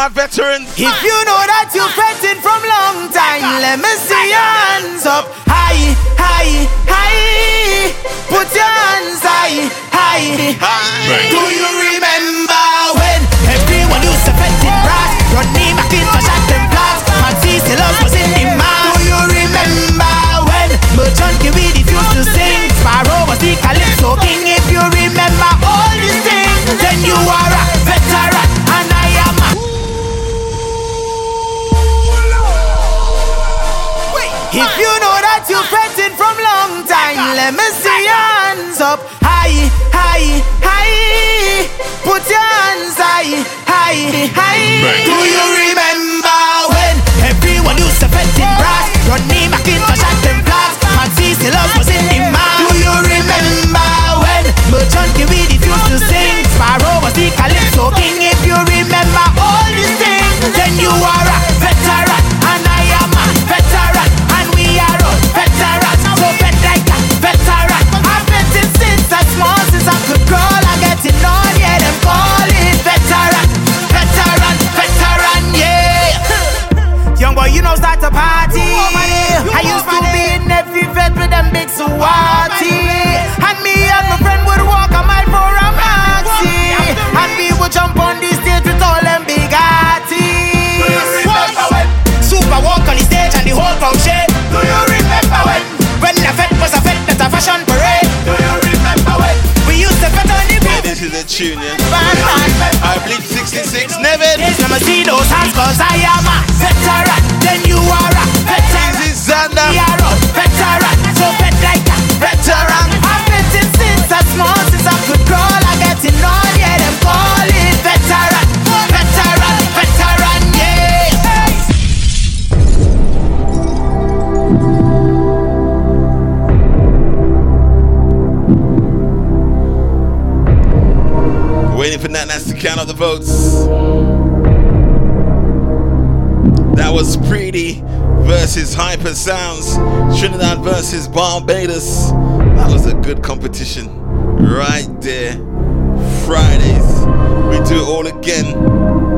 my veterans. If you know that you're fretting from long time, let me see your hands up. High, high, high. Put your hands high, high. Do you remember when everyone used to fret in brass? Ronnie McIntosh at them blast. Man, love. high, high. Do you remember when everyone used to pet in brass? Ronnie McIntosh at them glass. Man, CC Love was in demand. Do you remember when Merchant Kiwi refused to sing? Sparrow was the Calypso King. party. And me and my friend would walk a mile for a maxi. And we would jump on the stage with all them big artists. Super walk on the stage and the whole crowd shake. Do you remember when? When the fête was a fête, that's a fashion parade. Do you remember when? We used to fête on the beat. This is a tune, yeah. I bleed 66, never. Yes, I'ma see those hands cause I am a veteran. Then you are a votes. That was Preedy versus Hypasounds, Trinidad versus Barbados. That was a good competition right there. Fridays, we do it all again.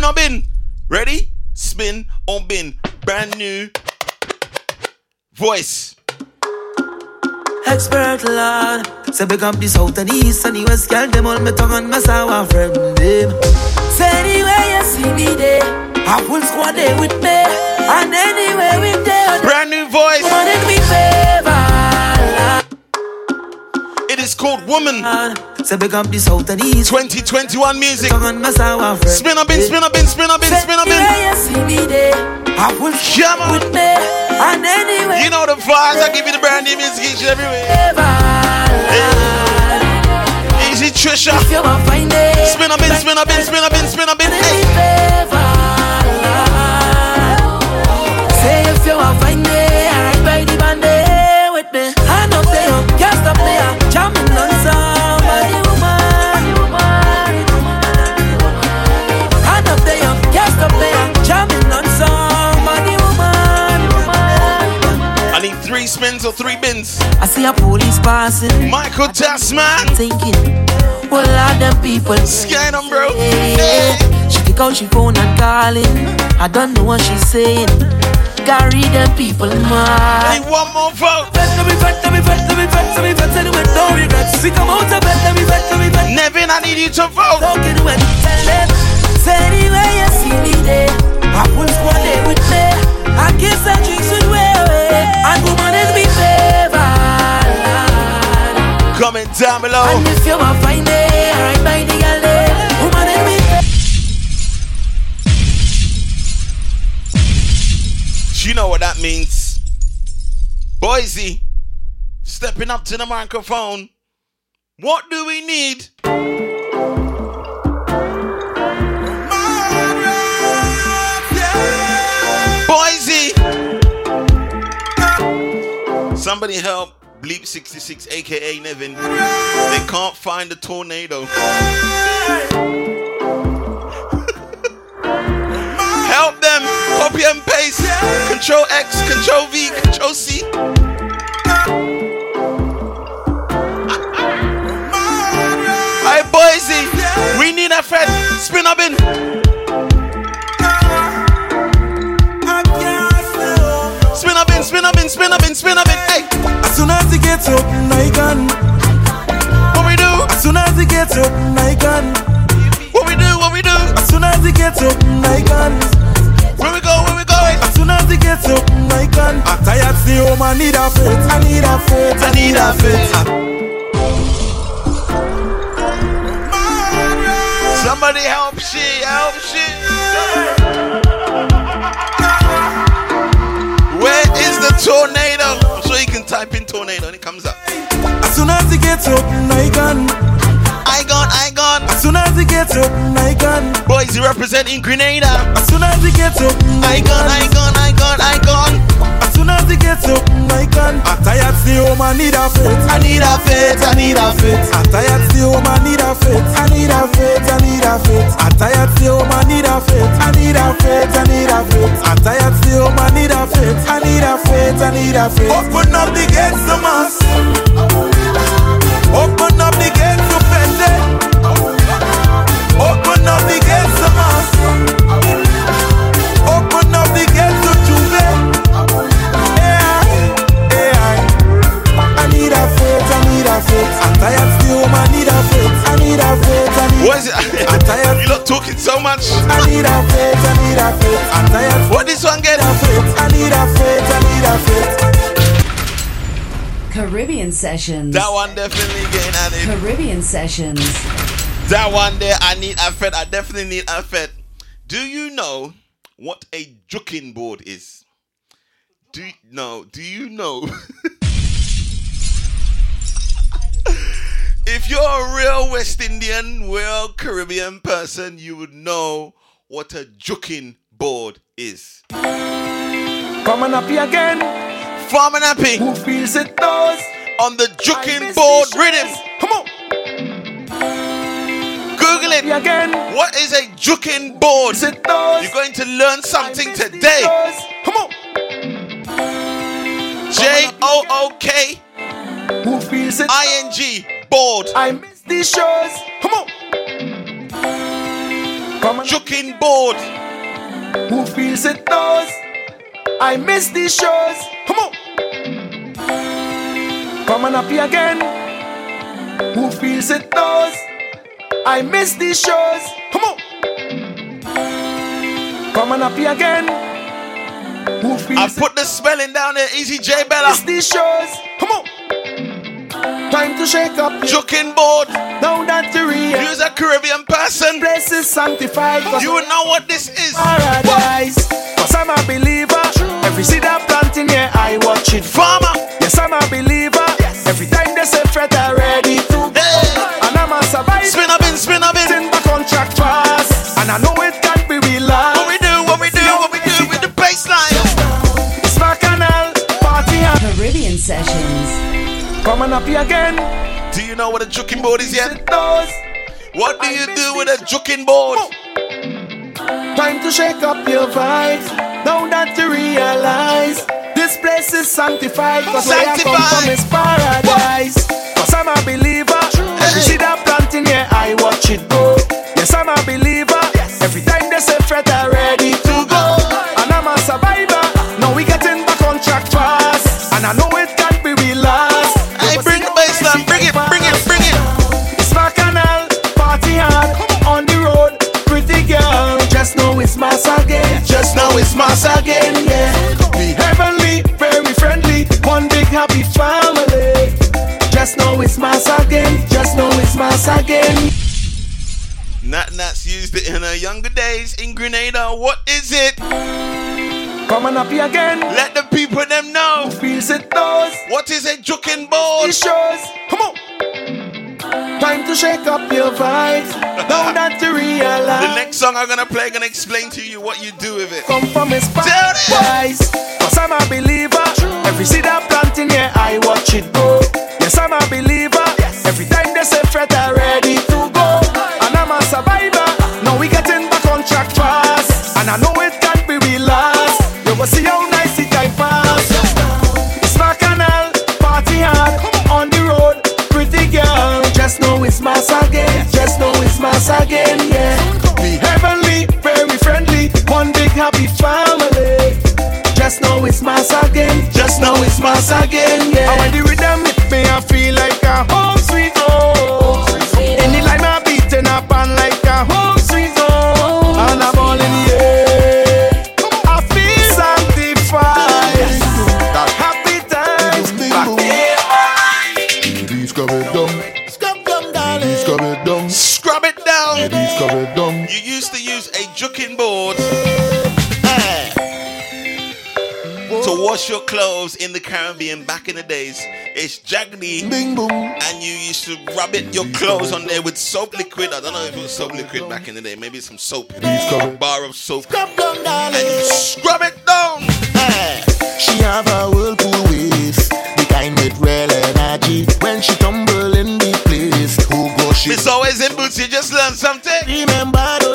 Spin or bin. Ready? Spin or bin. Brand new voice. Expert lad Say big up the south and east and the west Girl, them all me tongue and me sour friend them Say anywhere you see me there A full squad there with me And anywhere we there Brand new voice Come on in and the east 2021 music. Tongue and me sour friend Spin a bin, spin a bin, spin a bin, spin a bin. Anywhere you see me there A full Yeah, man. with me And anywhere You know the vibes. I give you the brand new music each and everywhere. Easy Trisha. If you want find it Spin a bin, spin a bin, spin a bin, spin a bin. Hey. Or three bins. I see a police passing. Michael Tasman. Thinking, well, all them people. Scan them, bro. Yeah. She kick out oh, she phone and calling. I don't know what she's saying. Carry them people mad. Need one more vote. Let me vet, let me vet, let me vet, let me vet, anyway, no regrets. We come out of bed, let me vet, let me vet. Nevin, I need you to vote. Talking when tell them, say anywhere you see me there, I full squad there with me. I kiss and drinks with way, way. and woman is me. Comment down below. And if you want find me, right by the there, woman is me You know what that means. Boise, stepping up to the microphone. What do we need? Somebody help Bleep 66, aka Nevin. They can't find the tornado. Help them. Copy and paste. Control X, Control V, Control C. Hey, Boise, we need a friend. Spin up in. Spin up in, spin up in, spin up in, spin up in. Hey, As soon as he gets up, I can. what we do? As soon as he gets up, I can. What we do? What we do? As soon as he gets up, I can. Where we go? Where we going? As soon as he gets up, I can. I'm tired, see oh, home, I need a fit. I need a fit. I need a fit. Somebody help she, help she. Where is the tornado? I'm sure you can type in tornado and it comes up. As soon as he gets up, I can. I gone, I gone. As soon as he gets up, I can. Boys, you representing Grenada. As soon as he gets up, I gone, I gone, I gone, I gone. Soon as he gets up, I can. I'm tired, see home, I need a fit. I need a fit, I need a fit. I'm tired, see home, I need a fit. I need a fit, I need a fit. I'm tired, see home, I need a fit. I need a fit, I need a fit. I'm tired, see home, I need a fit. I need a fit, I need a fit. Open up the gates to mass. Open talking so much. I need a fit, I need a fit. I'm tired. What this one get? I need a fit, I need a fit, I need a fit. Caribbean Sessions. That one definitely getting added. Caribbean Sessions. That one there, I need a fed. I definitely need a fed. Do you know what a juking board is? Do you, no? Do you know? if you're a real West Indian, real Caribbean person, you would know what a juking board is. Coming up here again. Farming happy. Who feels it knows? On the juking board rhythm. Come on. Google it. Again. What is a juking board? You're going to learn something today. Come on. J O O K Who feels it? I N G board. I miss these shows. Come on. Come on. Juking board. Who feels it knows? I miss these shows. Come on. Coming up here again. Who feels it knows? I miss these shows. Come on. Coming up here again. Who feels I put the spelling down there, Easy J Bella. Miss these shows. Come on. Time to shake up your Juking board. Now that you realize You're a Caribbean person. place is sanctified. 'cause You know what this is. paradise. Cause I'm a believer. Every seed I plant in here, I watch it. Farmer. Yes, I'm a believer. Every time they say fret, I'm ready to go. And I'm a survivor. Spin up in, spin up in. Send back on track fast. And I know it can't be real life. What we do, what we do, what we do with the baseline. It's my canal, party and Caribbean Sessions. Coming up here again. Do you know what a juking board is yet? What do you do with a juking board? Time to shake up your vibes. Now that you realize this place is sanctified. Cause where I come Sanctified. from is paradise. Cause I'm a believer. Every seed I plant in here, I watch it go. Yes, I'm a believer. Every time they say fret, I'm ready to Just it's mass again. Just know it's mass again, yeah. We heavenly, very friendly, one big happy family. Just know it's mass again. Just know it's mass again. Nat Nat's used it in her younger days in Grenada. What is it? Coming up here again. Let the people them know. Feels it knows. What is a juking board? It shows. Come on. Time to shake up your vibes. Now that you realize. The next song I'm gonna play gonna explain to you what you do with it. come from his paradise. Cause I'm a believer. Every seed I plant in here, I watch it go. Yes, I'm a believer. Every time they say fret, I'm ready to go. And I'm a survivor. Now we getting back on track fast. And I know it can't be real last. You will see how it's again. Just know it's mass again, yeah. We heavenly, very friendly, one big happy family. Just know it's mass again. Just know it's mass again, yeah. And when the rhythm hit me, I feel like a home. Used to use a juking board to wash your clothes in the Caribbean back in the days. It's boom. And you used to rub it your clothes on there with soap liquid. I don't know if it was soap liquid back in the day. Maybe some soap. A bar of soap. Scrub down, darling. And you scrub it down. She have a whirlpool waist, the kind with real energy. When she tumble in the place, who go she? It's always in boots. You just learned something. Remember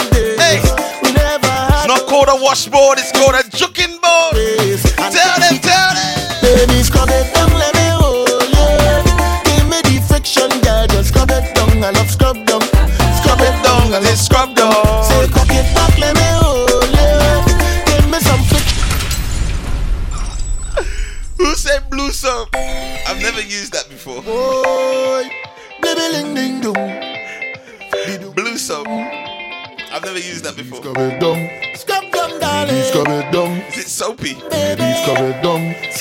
a washboard. It's called a juking board. Tell them, tell them. Baby, scrub it down, let me hold you. Give me the friction, girl. Just scrub it down. I love scrub down. Scrub it down. I love It's scrub down. Say, cock it back, let me hold you. Give me some friction. Who said blue soap? I've never used that before. Boy, baby, ling ding dong. Blue soap. I've never used that before. Baby, darling. scrub it down. Is it soapy? Baby, scrub it down.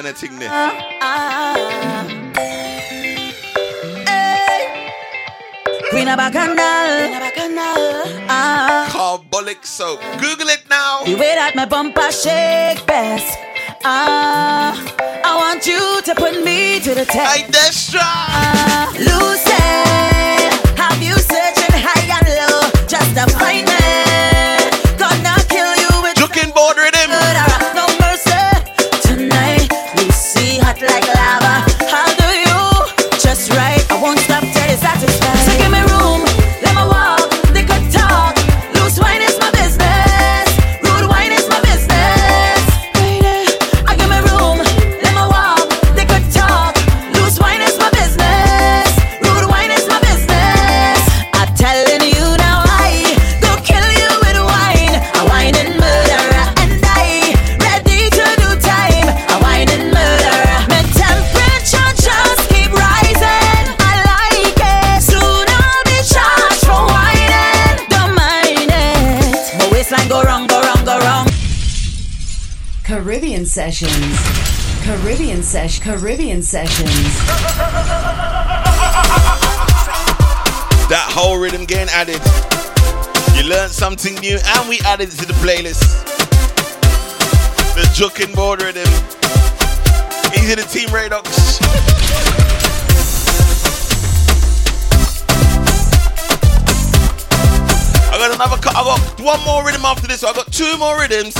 Kind of thing there. Queen of Bacchanal. Carbolic soap. Google it now. The way that my bumper shake best. Ah, I want you to put me to the test. I destra. Ah, Lucy, Sessions. Caribbean Sesh. Caribbean Sessions. That whole rhythm getting added. You learned something new and we added it to the playlist. The Jukin board rhythm. Easy the team Radox. I got another cut. I got one more rhythm after this. So I got two more rhythms.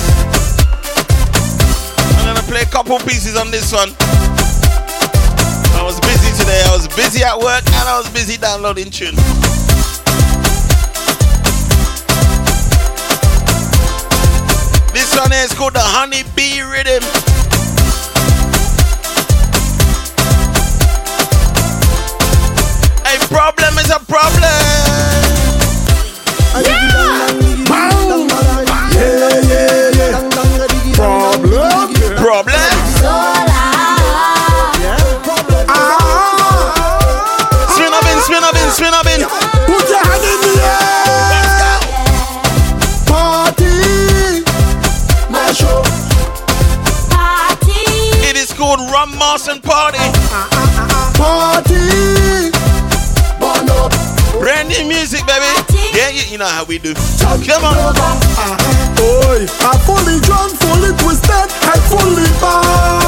Play a couple pieces on this one. I was busy today. I was busy at work and I was busy downloading tune. This one is called the Honey Bee Rhythm. Know how we do. Talk Come on. Oi, uh, uh, uh, I'm fully drunk, fully twisted, and fully bad.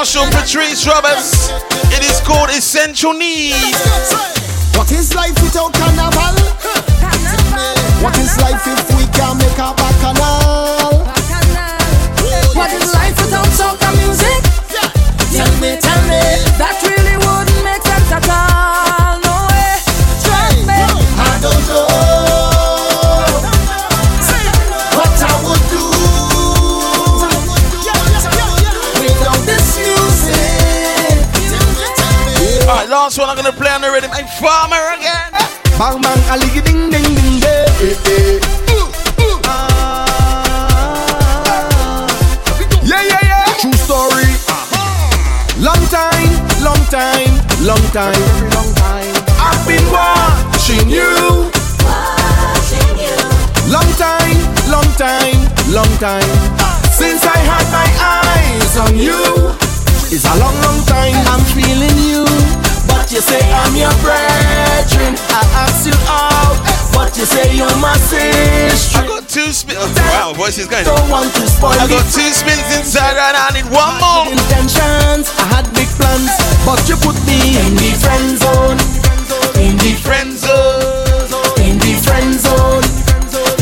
Marshall, Patrice Roberts. It is called Essential Needs. What is life without carnival? What is life if we can't make a bacchanal? What is life without soca music? Tell me, tell me. That really wouldn't make sense at all. On the rhythm. Hey, Farmer again. Bang bang, a liggy ding ding ding day. Yeah yeah yeah. True story. Long time, long time, long time, long time. I've been watching you. Long time, long time, long time. Since I had my eyes on you. It's a long, long time. I'm feeling you. You say I'm your brethren, I ask you out. But you say you're my sister. I got two spins. Oh, wow, voice is going. Don't want to spoil I got two spins inside and I need one more. Intentions, I had big plans, but you put me in the friend zone. In the friend zone. In the friend zone.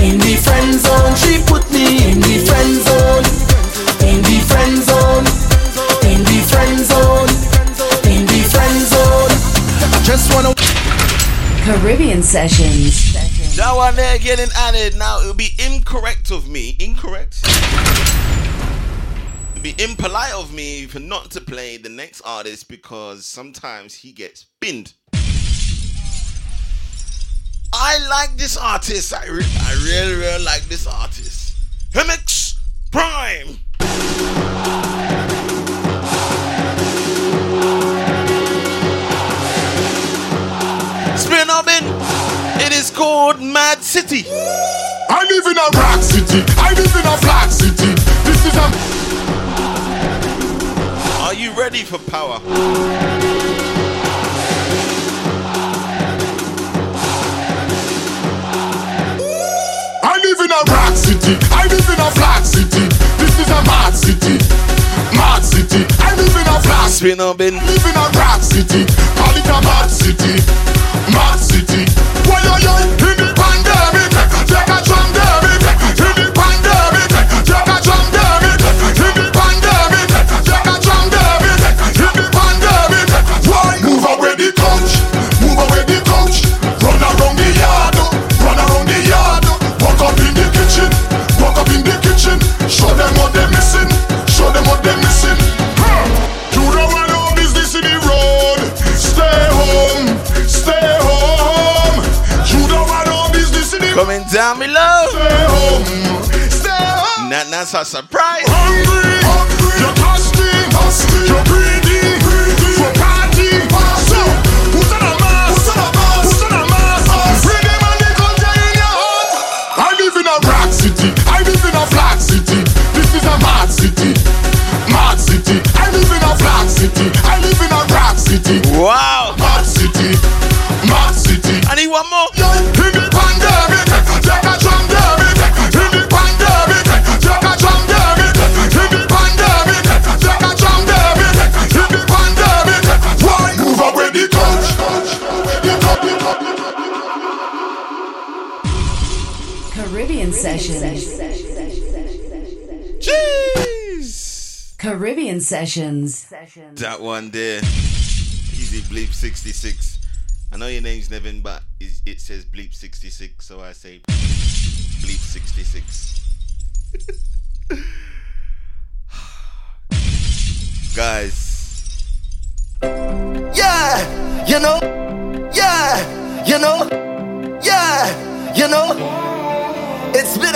In the friend zone. She put me in the friend zone. In the friend zone. In the friend zone. Caribbean Sessions. That one there getting added. Now it would be incorrect of me. Incorrect. It'd be impolite of me for not to play the next artist because sometimes he gets binned. I like this artist. I, re- I really, really like this artist. Hemix Prime. Orbin. It is called Mad City. I live in a rock city. I live in a flat city. This is a. Are you ready for power? I live in a rock city. I live in a flat city. This is a mad city. Mad city. I live in a flat city. Spin. I live in a rock city. Call it a mad city. City. Why yo yo in the? Take a. In the. Take a. In the. Take a. In the move away the couch? Move away the couch. Run around the yard. Run around the yard. Up in the kitchen. Up in the kitchen. Show them what they're missing. Show them what they're missing. Coming down below. Stay home. Stay home. That, that's a surprise. Hungry. Hungry. You're thirsty. Thirsty. You're greedy. Greedy. For party. So, who's on a mask? Who's on a mask? Who's on a mask? Bring them and they culture in your heart. I live in a rock city. I live in a flat city. This is a mad city. Mad city. I live in a flat city. I live in a rock city. Wow. Mad city. Sessions. Jeez. Caribbean Sessions. That one there. Easy Bleep 66. I know your name's Nevin, but it it says Bleep 66, so I say Bleep 66. Guys, Yeah, you know. Yeah, you know. Yeah, you know.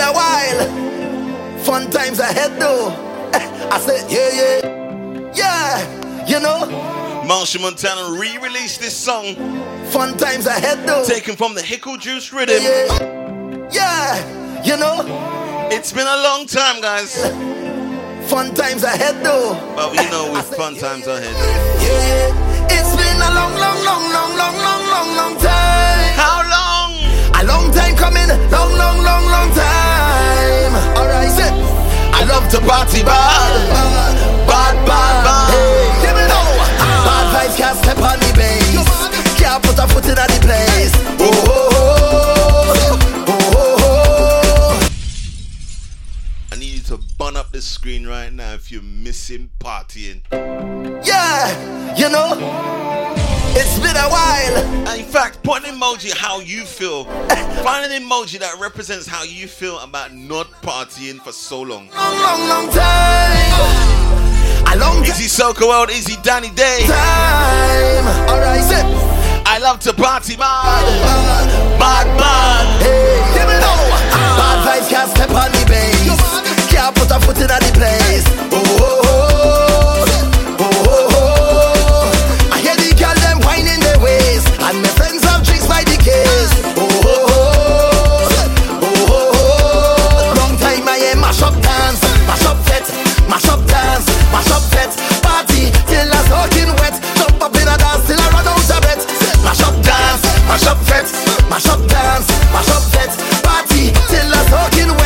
A while. Fun times ahead though. Eh, I said, yeah, yeah. Yeah, you know. Marshall Montana re released this song. Fun times ahead though. Taken from the Hickle Juice rhythm. Yeah, you know. It's been a long time, guys. Fun times ahead though. But you know, with fun times ahead. Yeah, yeah. it's been a long, long, long, long, long, coming. Long, long, long, long time. Alright, sit. I love to party bad. Bad, bad, bad. Hey, me now. Bad vibes can't step on the bass. Can't put a foot in the place. Oh, oh, oh. Oh, oh. I need you to bun up the screen right now if you're missing partying. Yeah, you know. It's been a while. In fact, put an emoji how you feel. Find an emoji that represents how you feel about not partying for so long. Long, long, long time. A long Easy Soca World, Easy Danny Day. time. Alright, sit. I love to party, man. Bad, bad. Hey, give me now. Ah. Bad vibes can't step on the bass. Can't put a foot in the place. Oh, oh, oh. soaking wet. Jump up in a dance till I run out of breath. Mash up dance, mash up fet, mash up dance, mash up fet. Party till I'm soaking wet.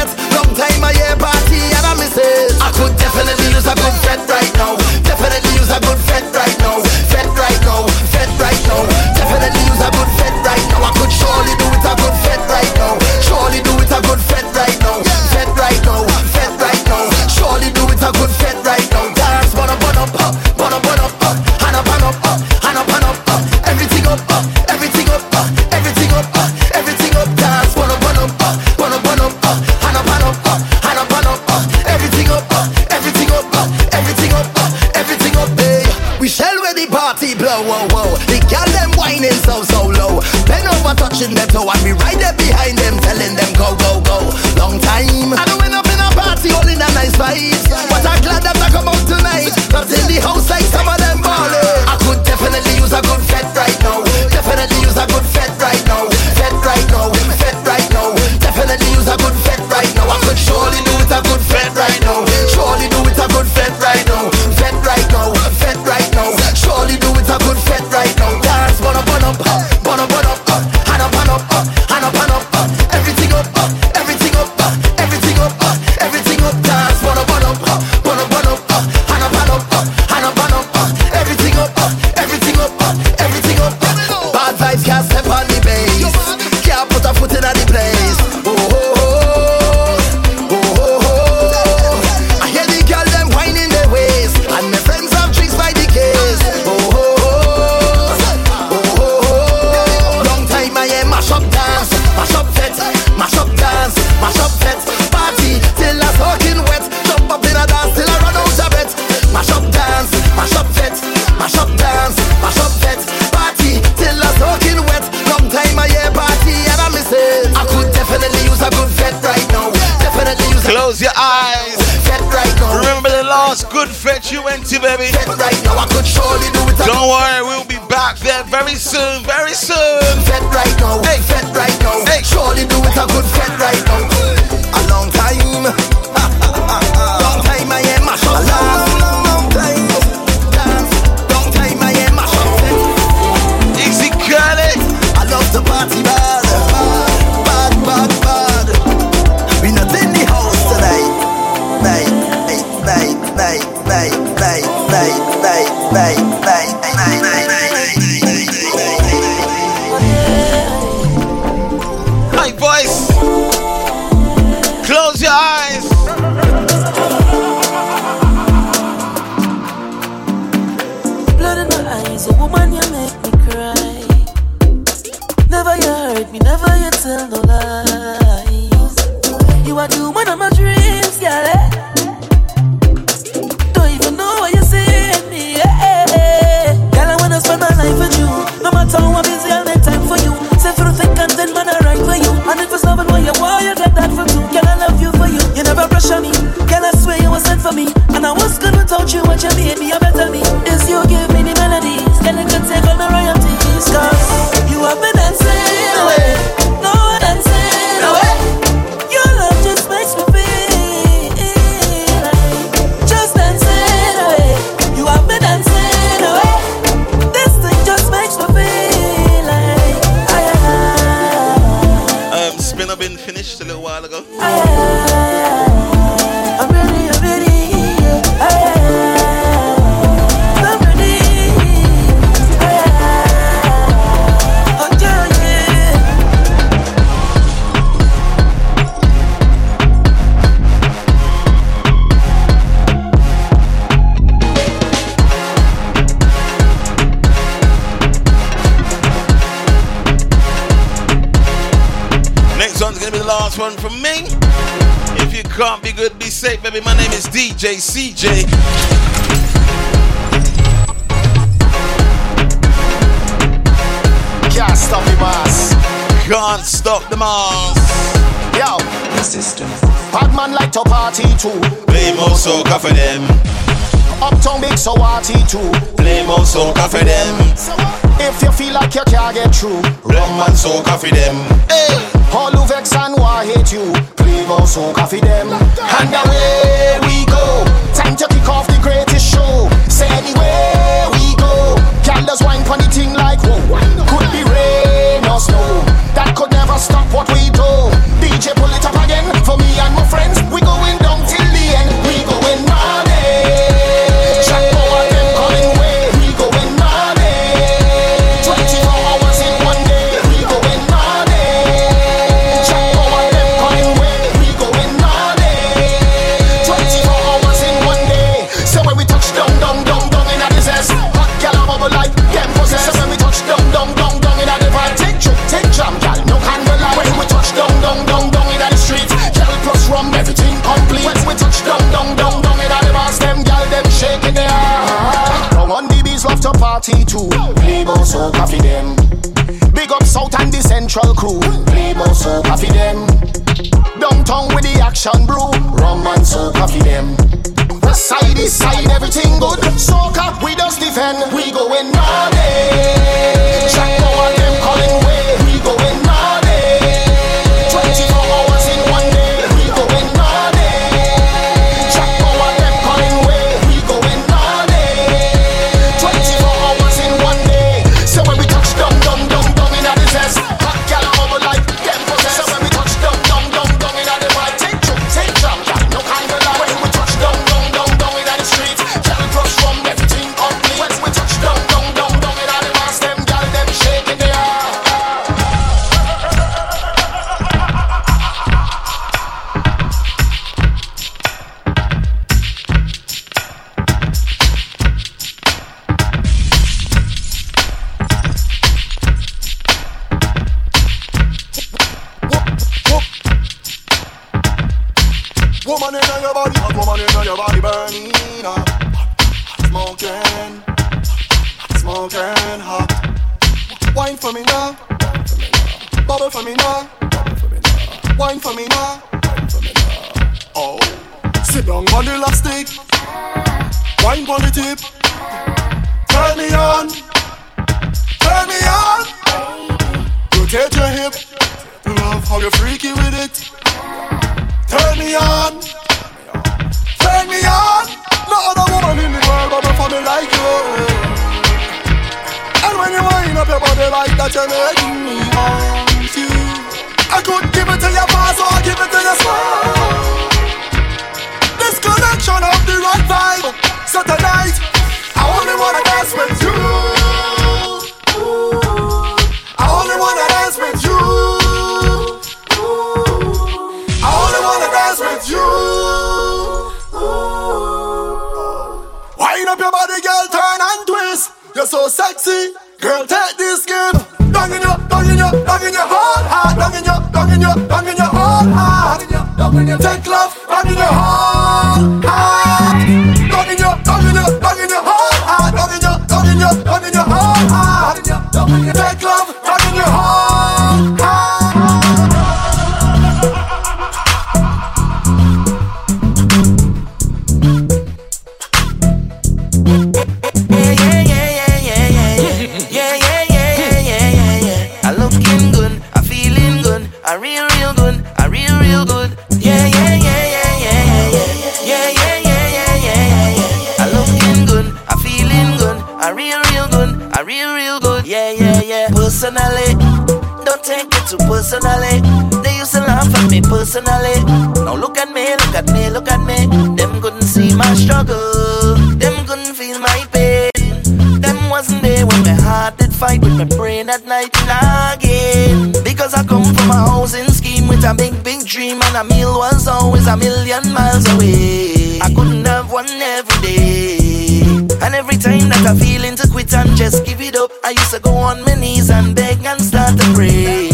a feeling to quit and just give it up. I used to go on my knees and beg and start to pray.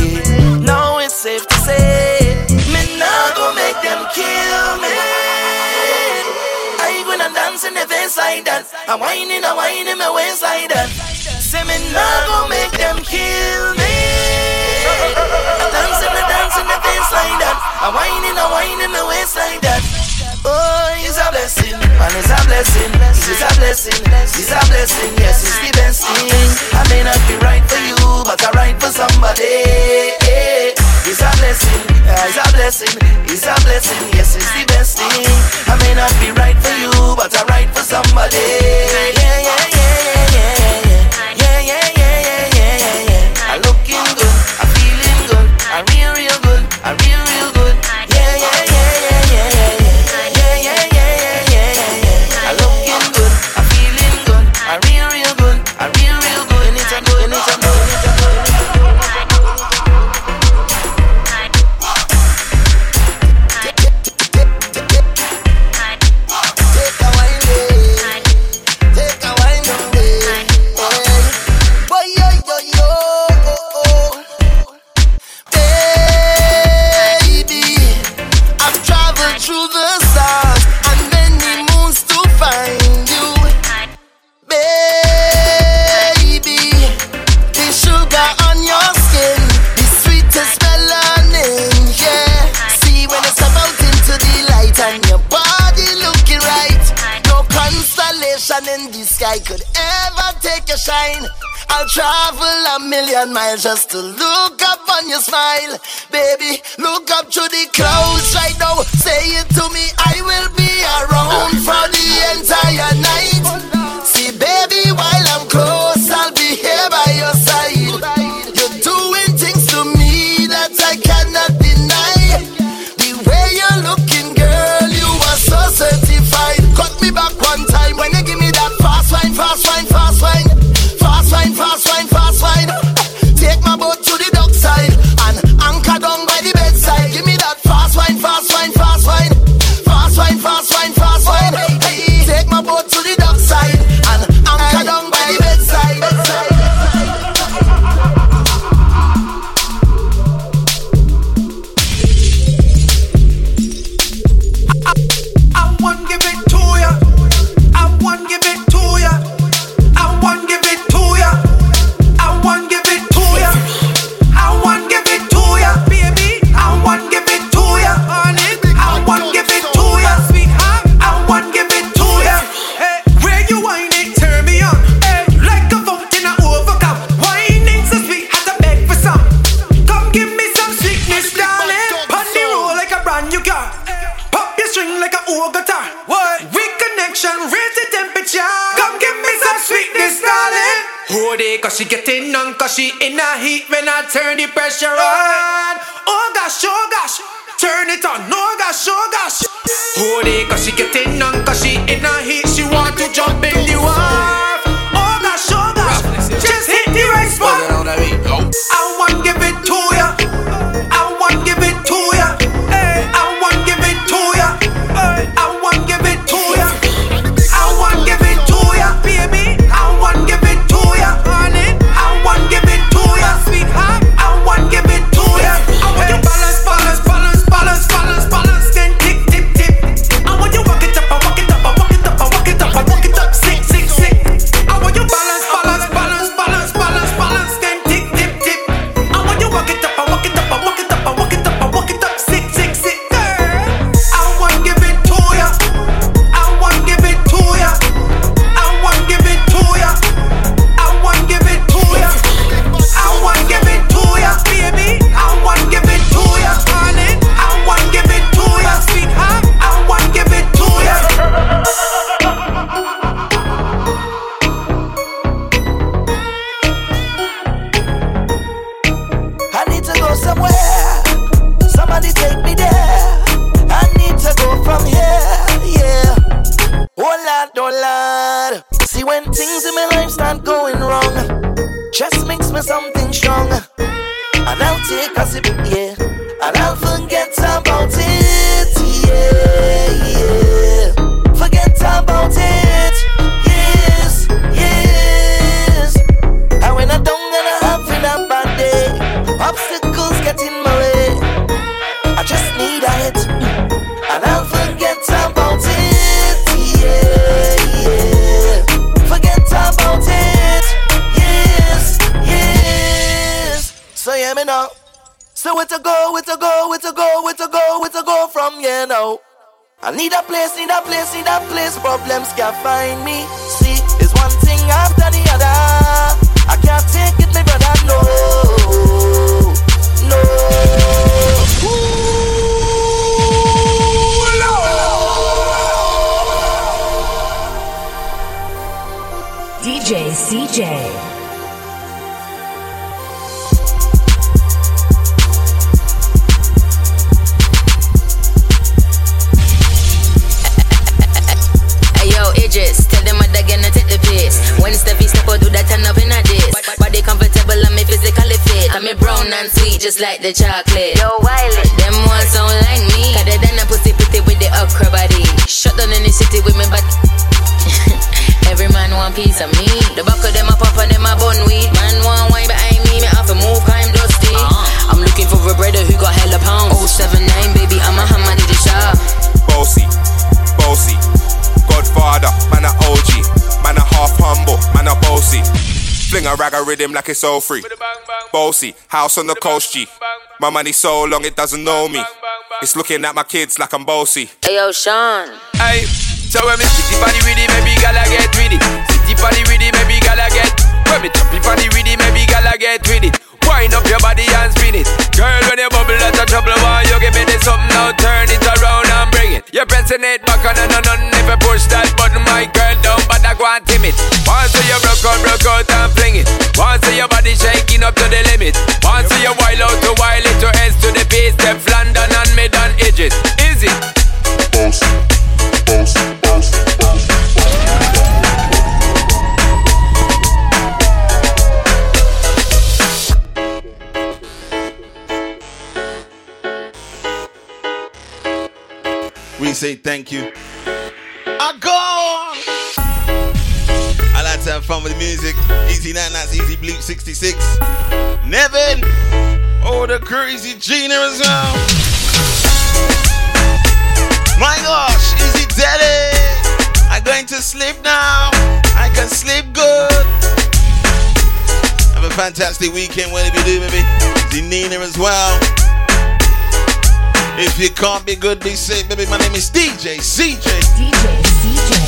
Now it's safe to say, me now go make them kill me. I gonna dance in the face like that. I'm whining, I'm whining my waistline dance. Say me now go make them kill me. I dance in the dance in the face like that. I'm whining, I'm whining my waistline dance blessing, it is a blessing, it's a blessing, yes, it's the best thing. I may not be right for you, but I'm right for somebody. It's a blessing, it's a blessing, it's a blessing, yes, it's the best thing. I may not be right for you, but I'm right for somebody. million miles just to look up on your smile. Baby, look up to the clouds right now. Say it to me, I will be around for the entire night. See, baby, while I'm close, I'll be here by your side. You're doing things to me that I cannot deny. The way you're looking, girl, you are so certified. Cut me back one time when you give me that fast wine, fast wine, fast wine. fein Inna heat when I turn the pressure on. Oh gosh, oh gosh, turn it on. Oh gosh, oh gosh. Hold they cause she getting on, cause she inna heat. She want to jump in the water. Oh gosh, oh gosh, just hit the right spot. like it's all free. Bossy, house on the coast, G. My money so long it doesn't know me. It's looking at my kids like I'm bossy. Hey, yo, Sean. Hey, so when me city party with it, maybe gala get with it. City party with it, maybe gala get. When me choppy party with it, maybe gala get with it. Wind up your body and spin it. Girl, when you bubble, that's a trouble. Why you give me this something now? Turn it around and bring it. You're pressing it back on and on and if you push that button, my girl, don't bother go and to the limit. Want see you wild out to wild it to S to the base, them London and mid and edges, easy. We say thank you. Bleak 66, Nevin, oh the crazy Gina is well. My gosh, is it daddy? I'm going to sleep now. I can sleep good. Have a fantastic weekend, whatever you do, baby. The Nina as well. If you can't be good, be safe, baby. My name is DJ CJ. DJ CJ.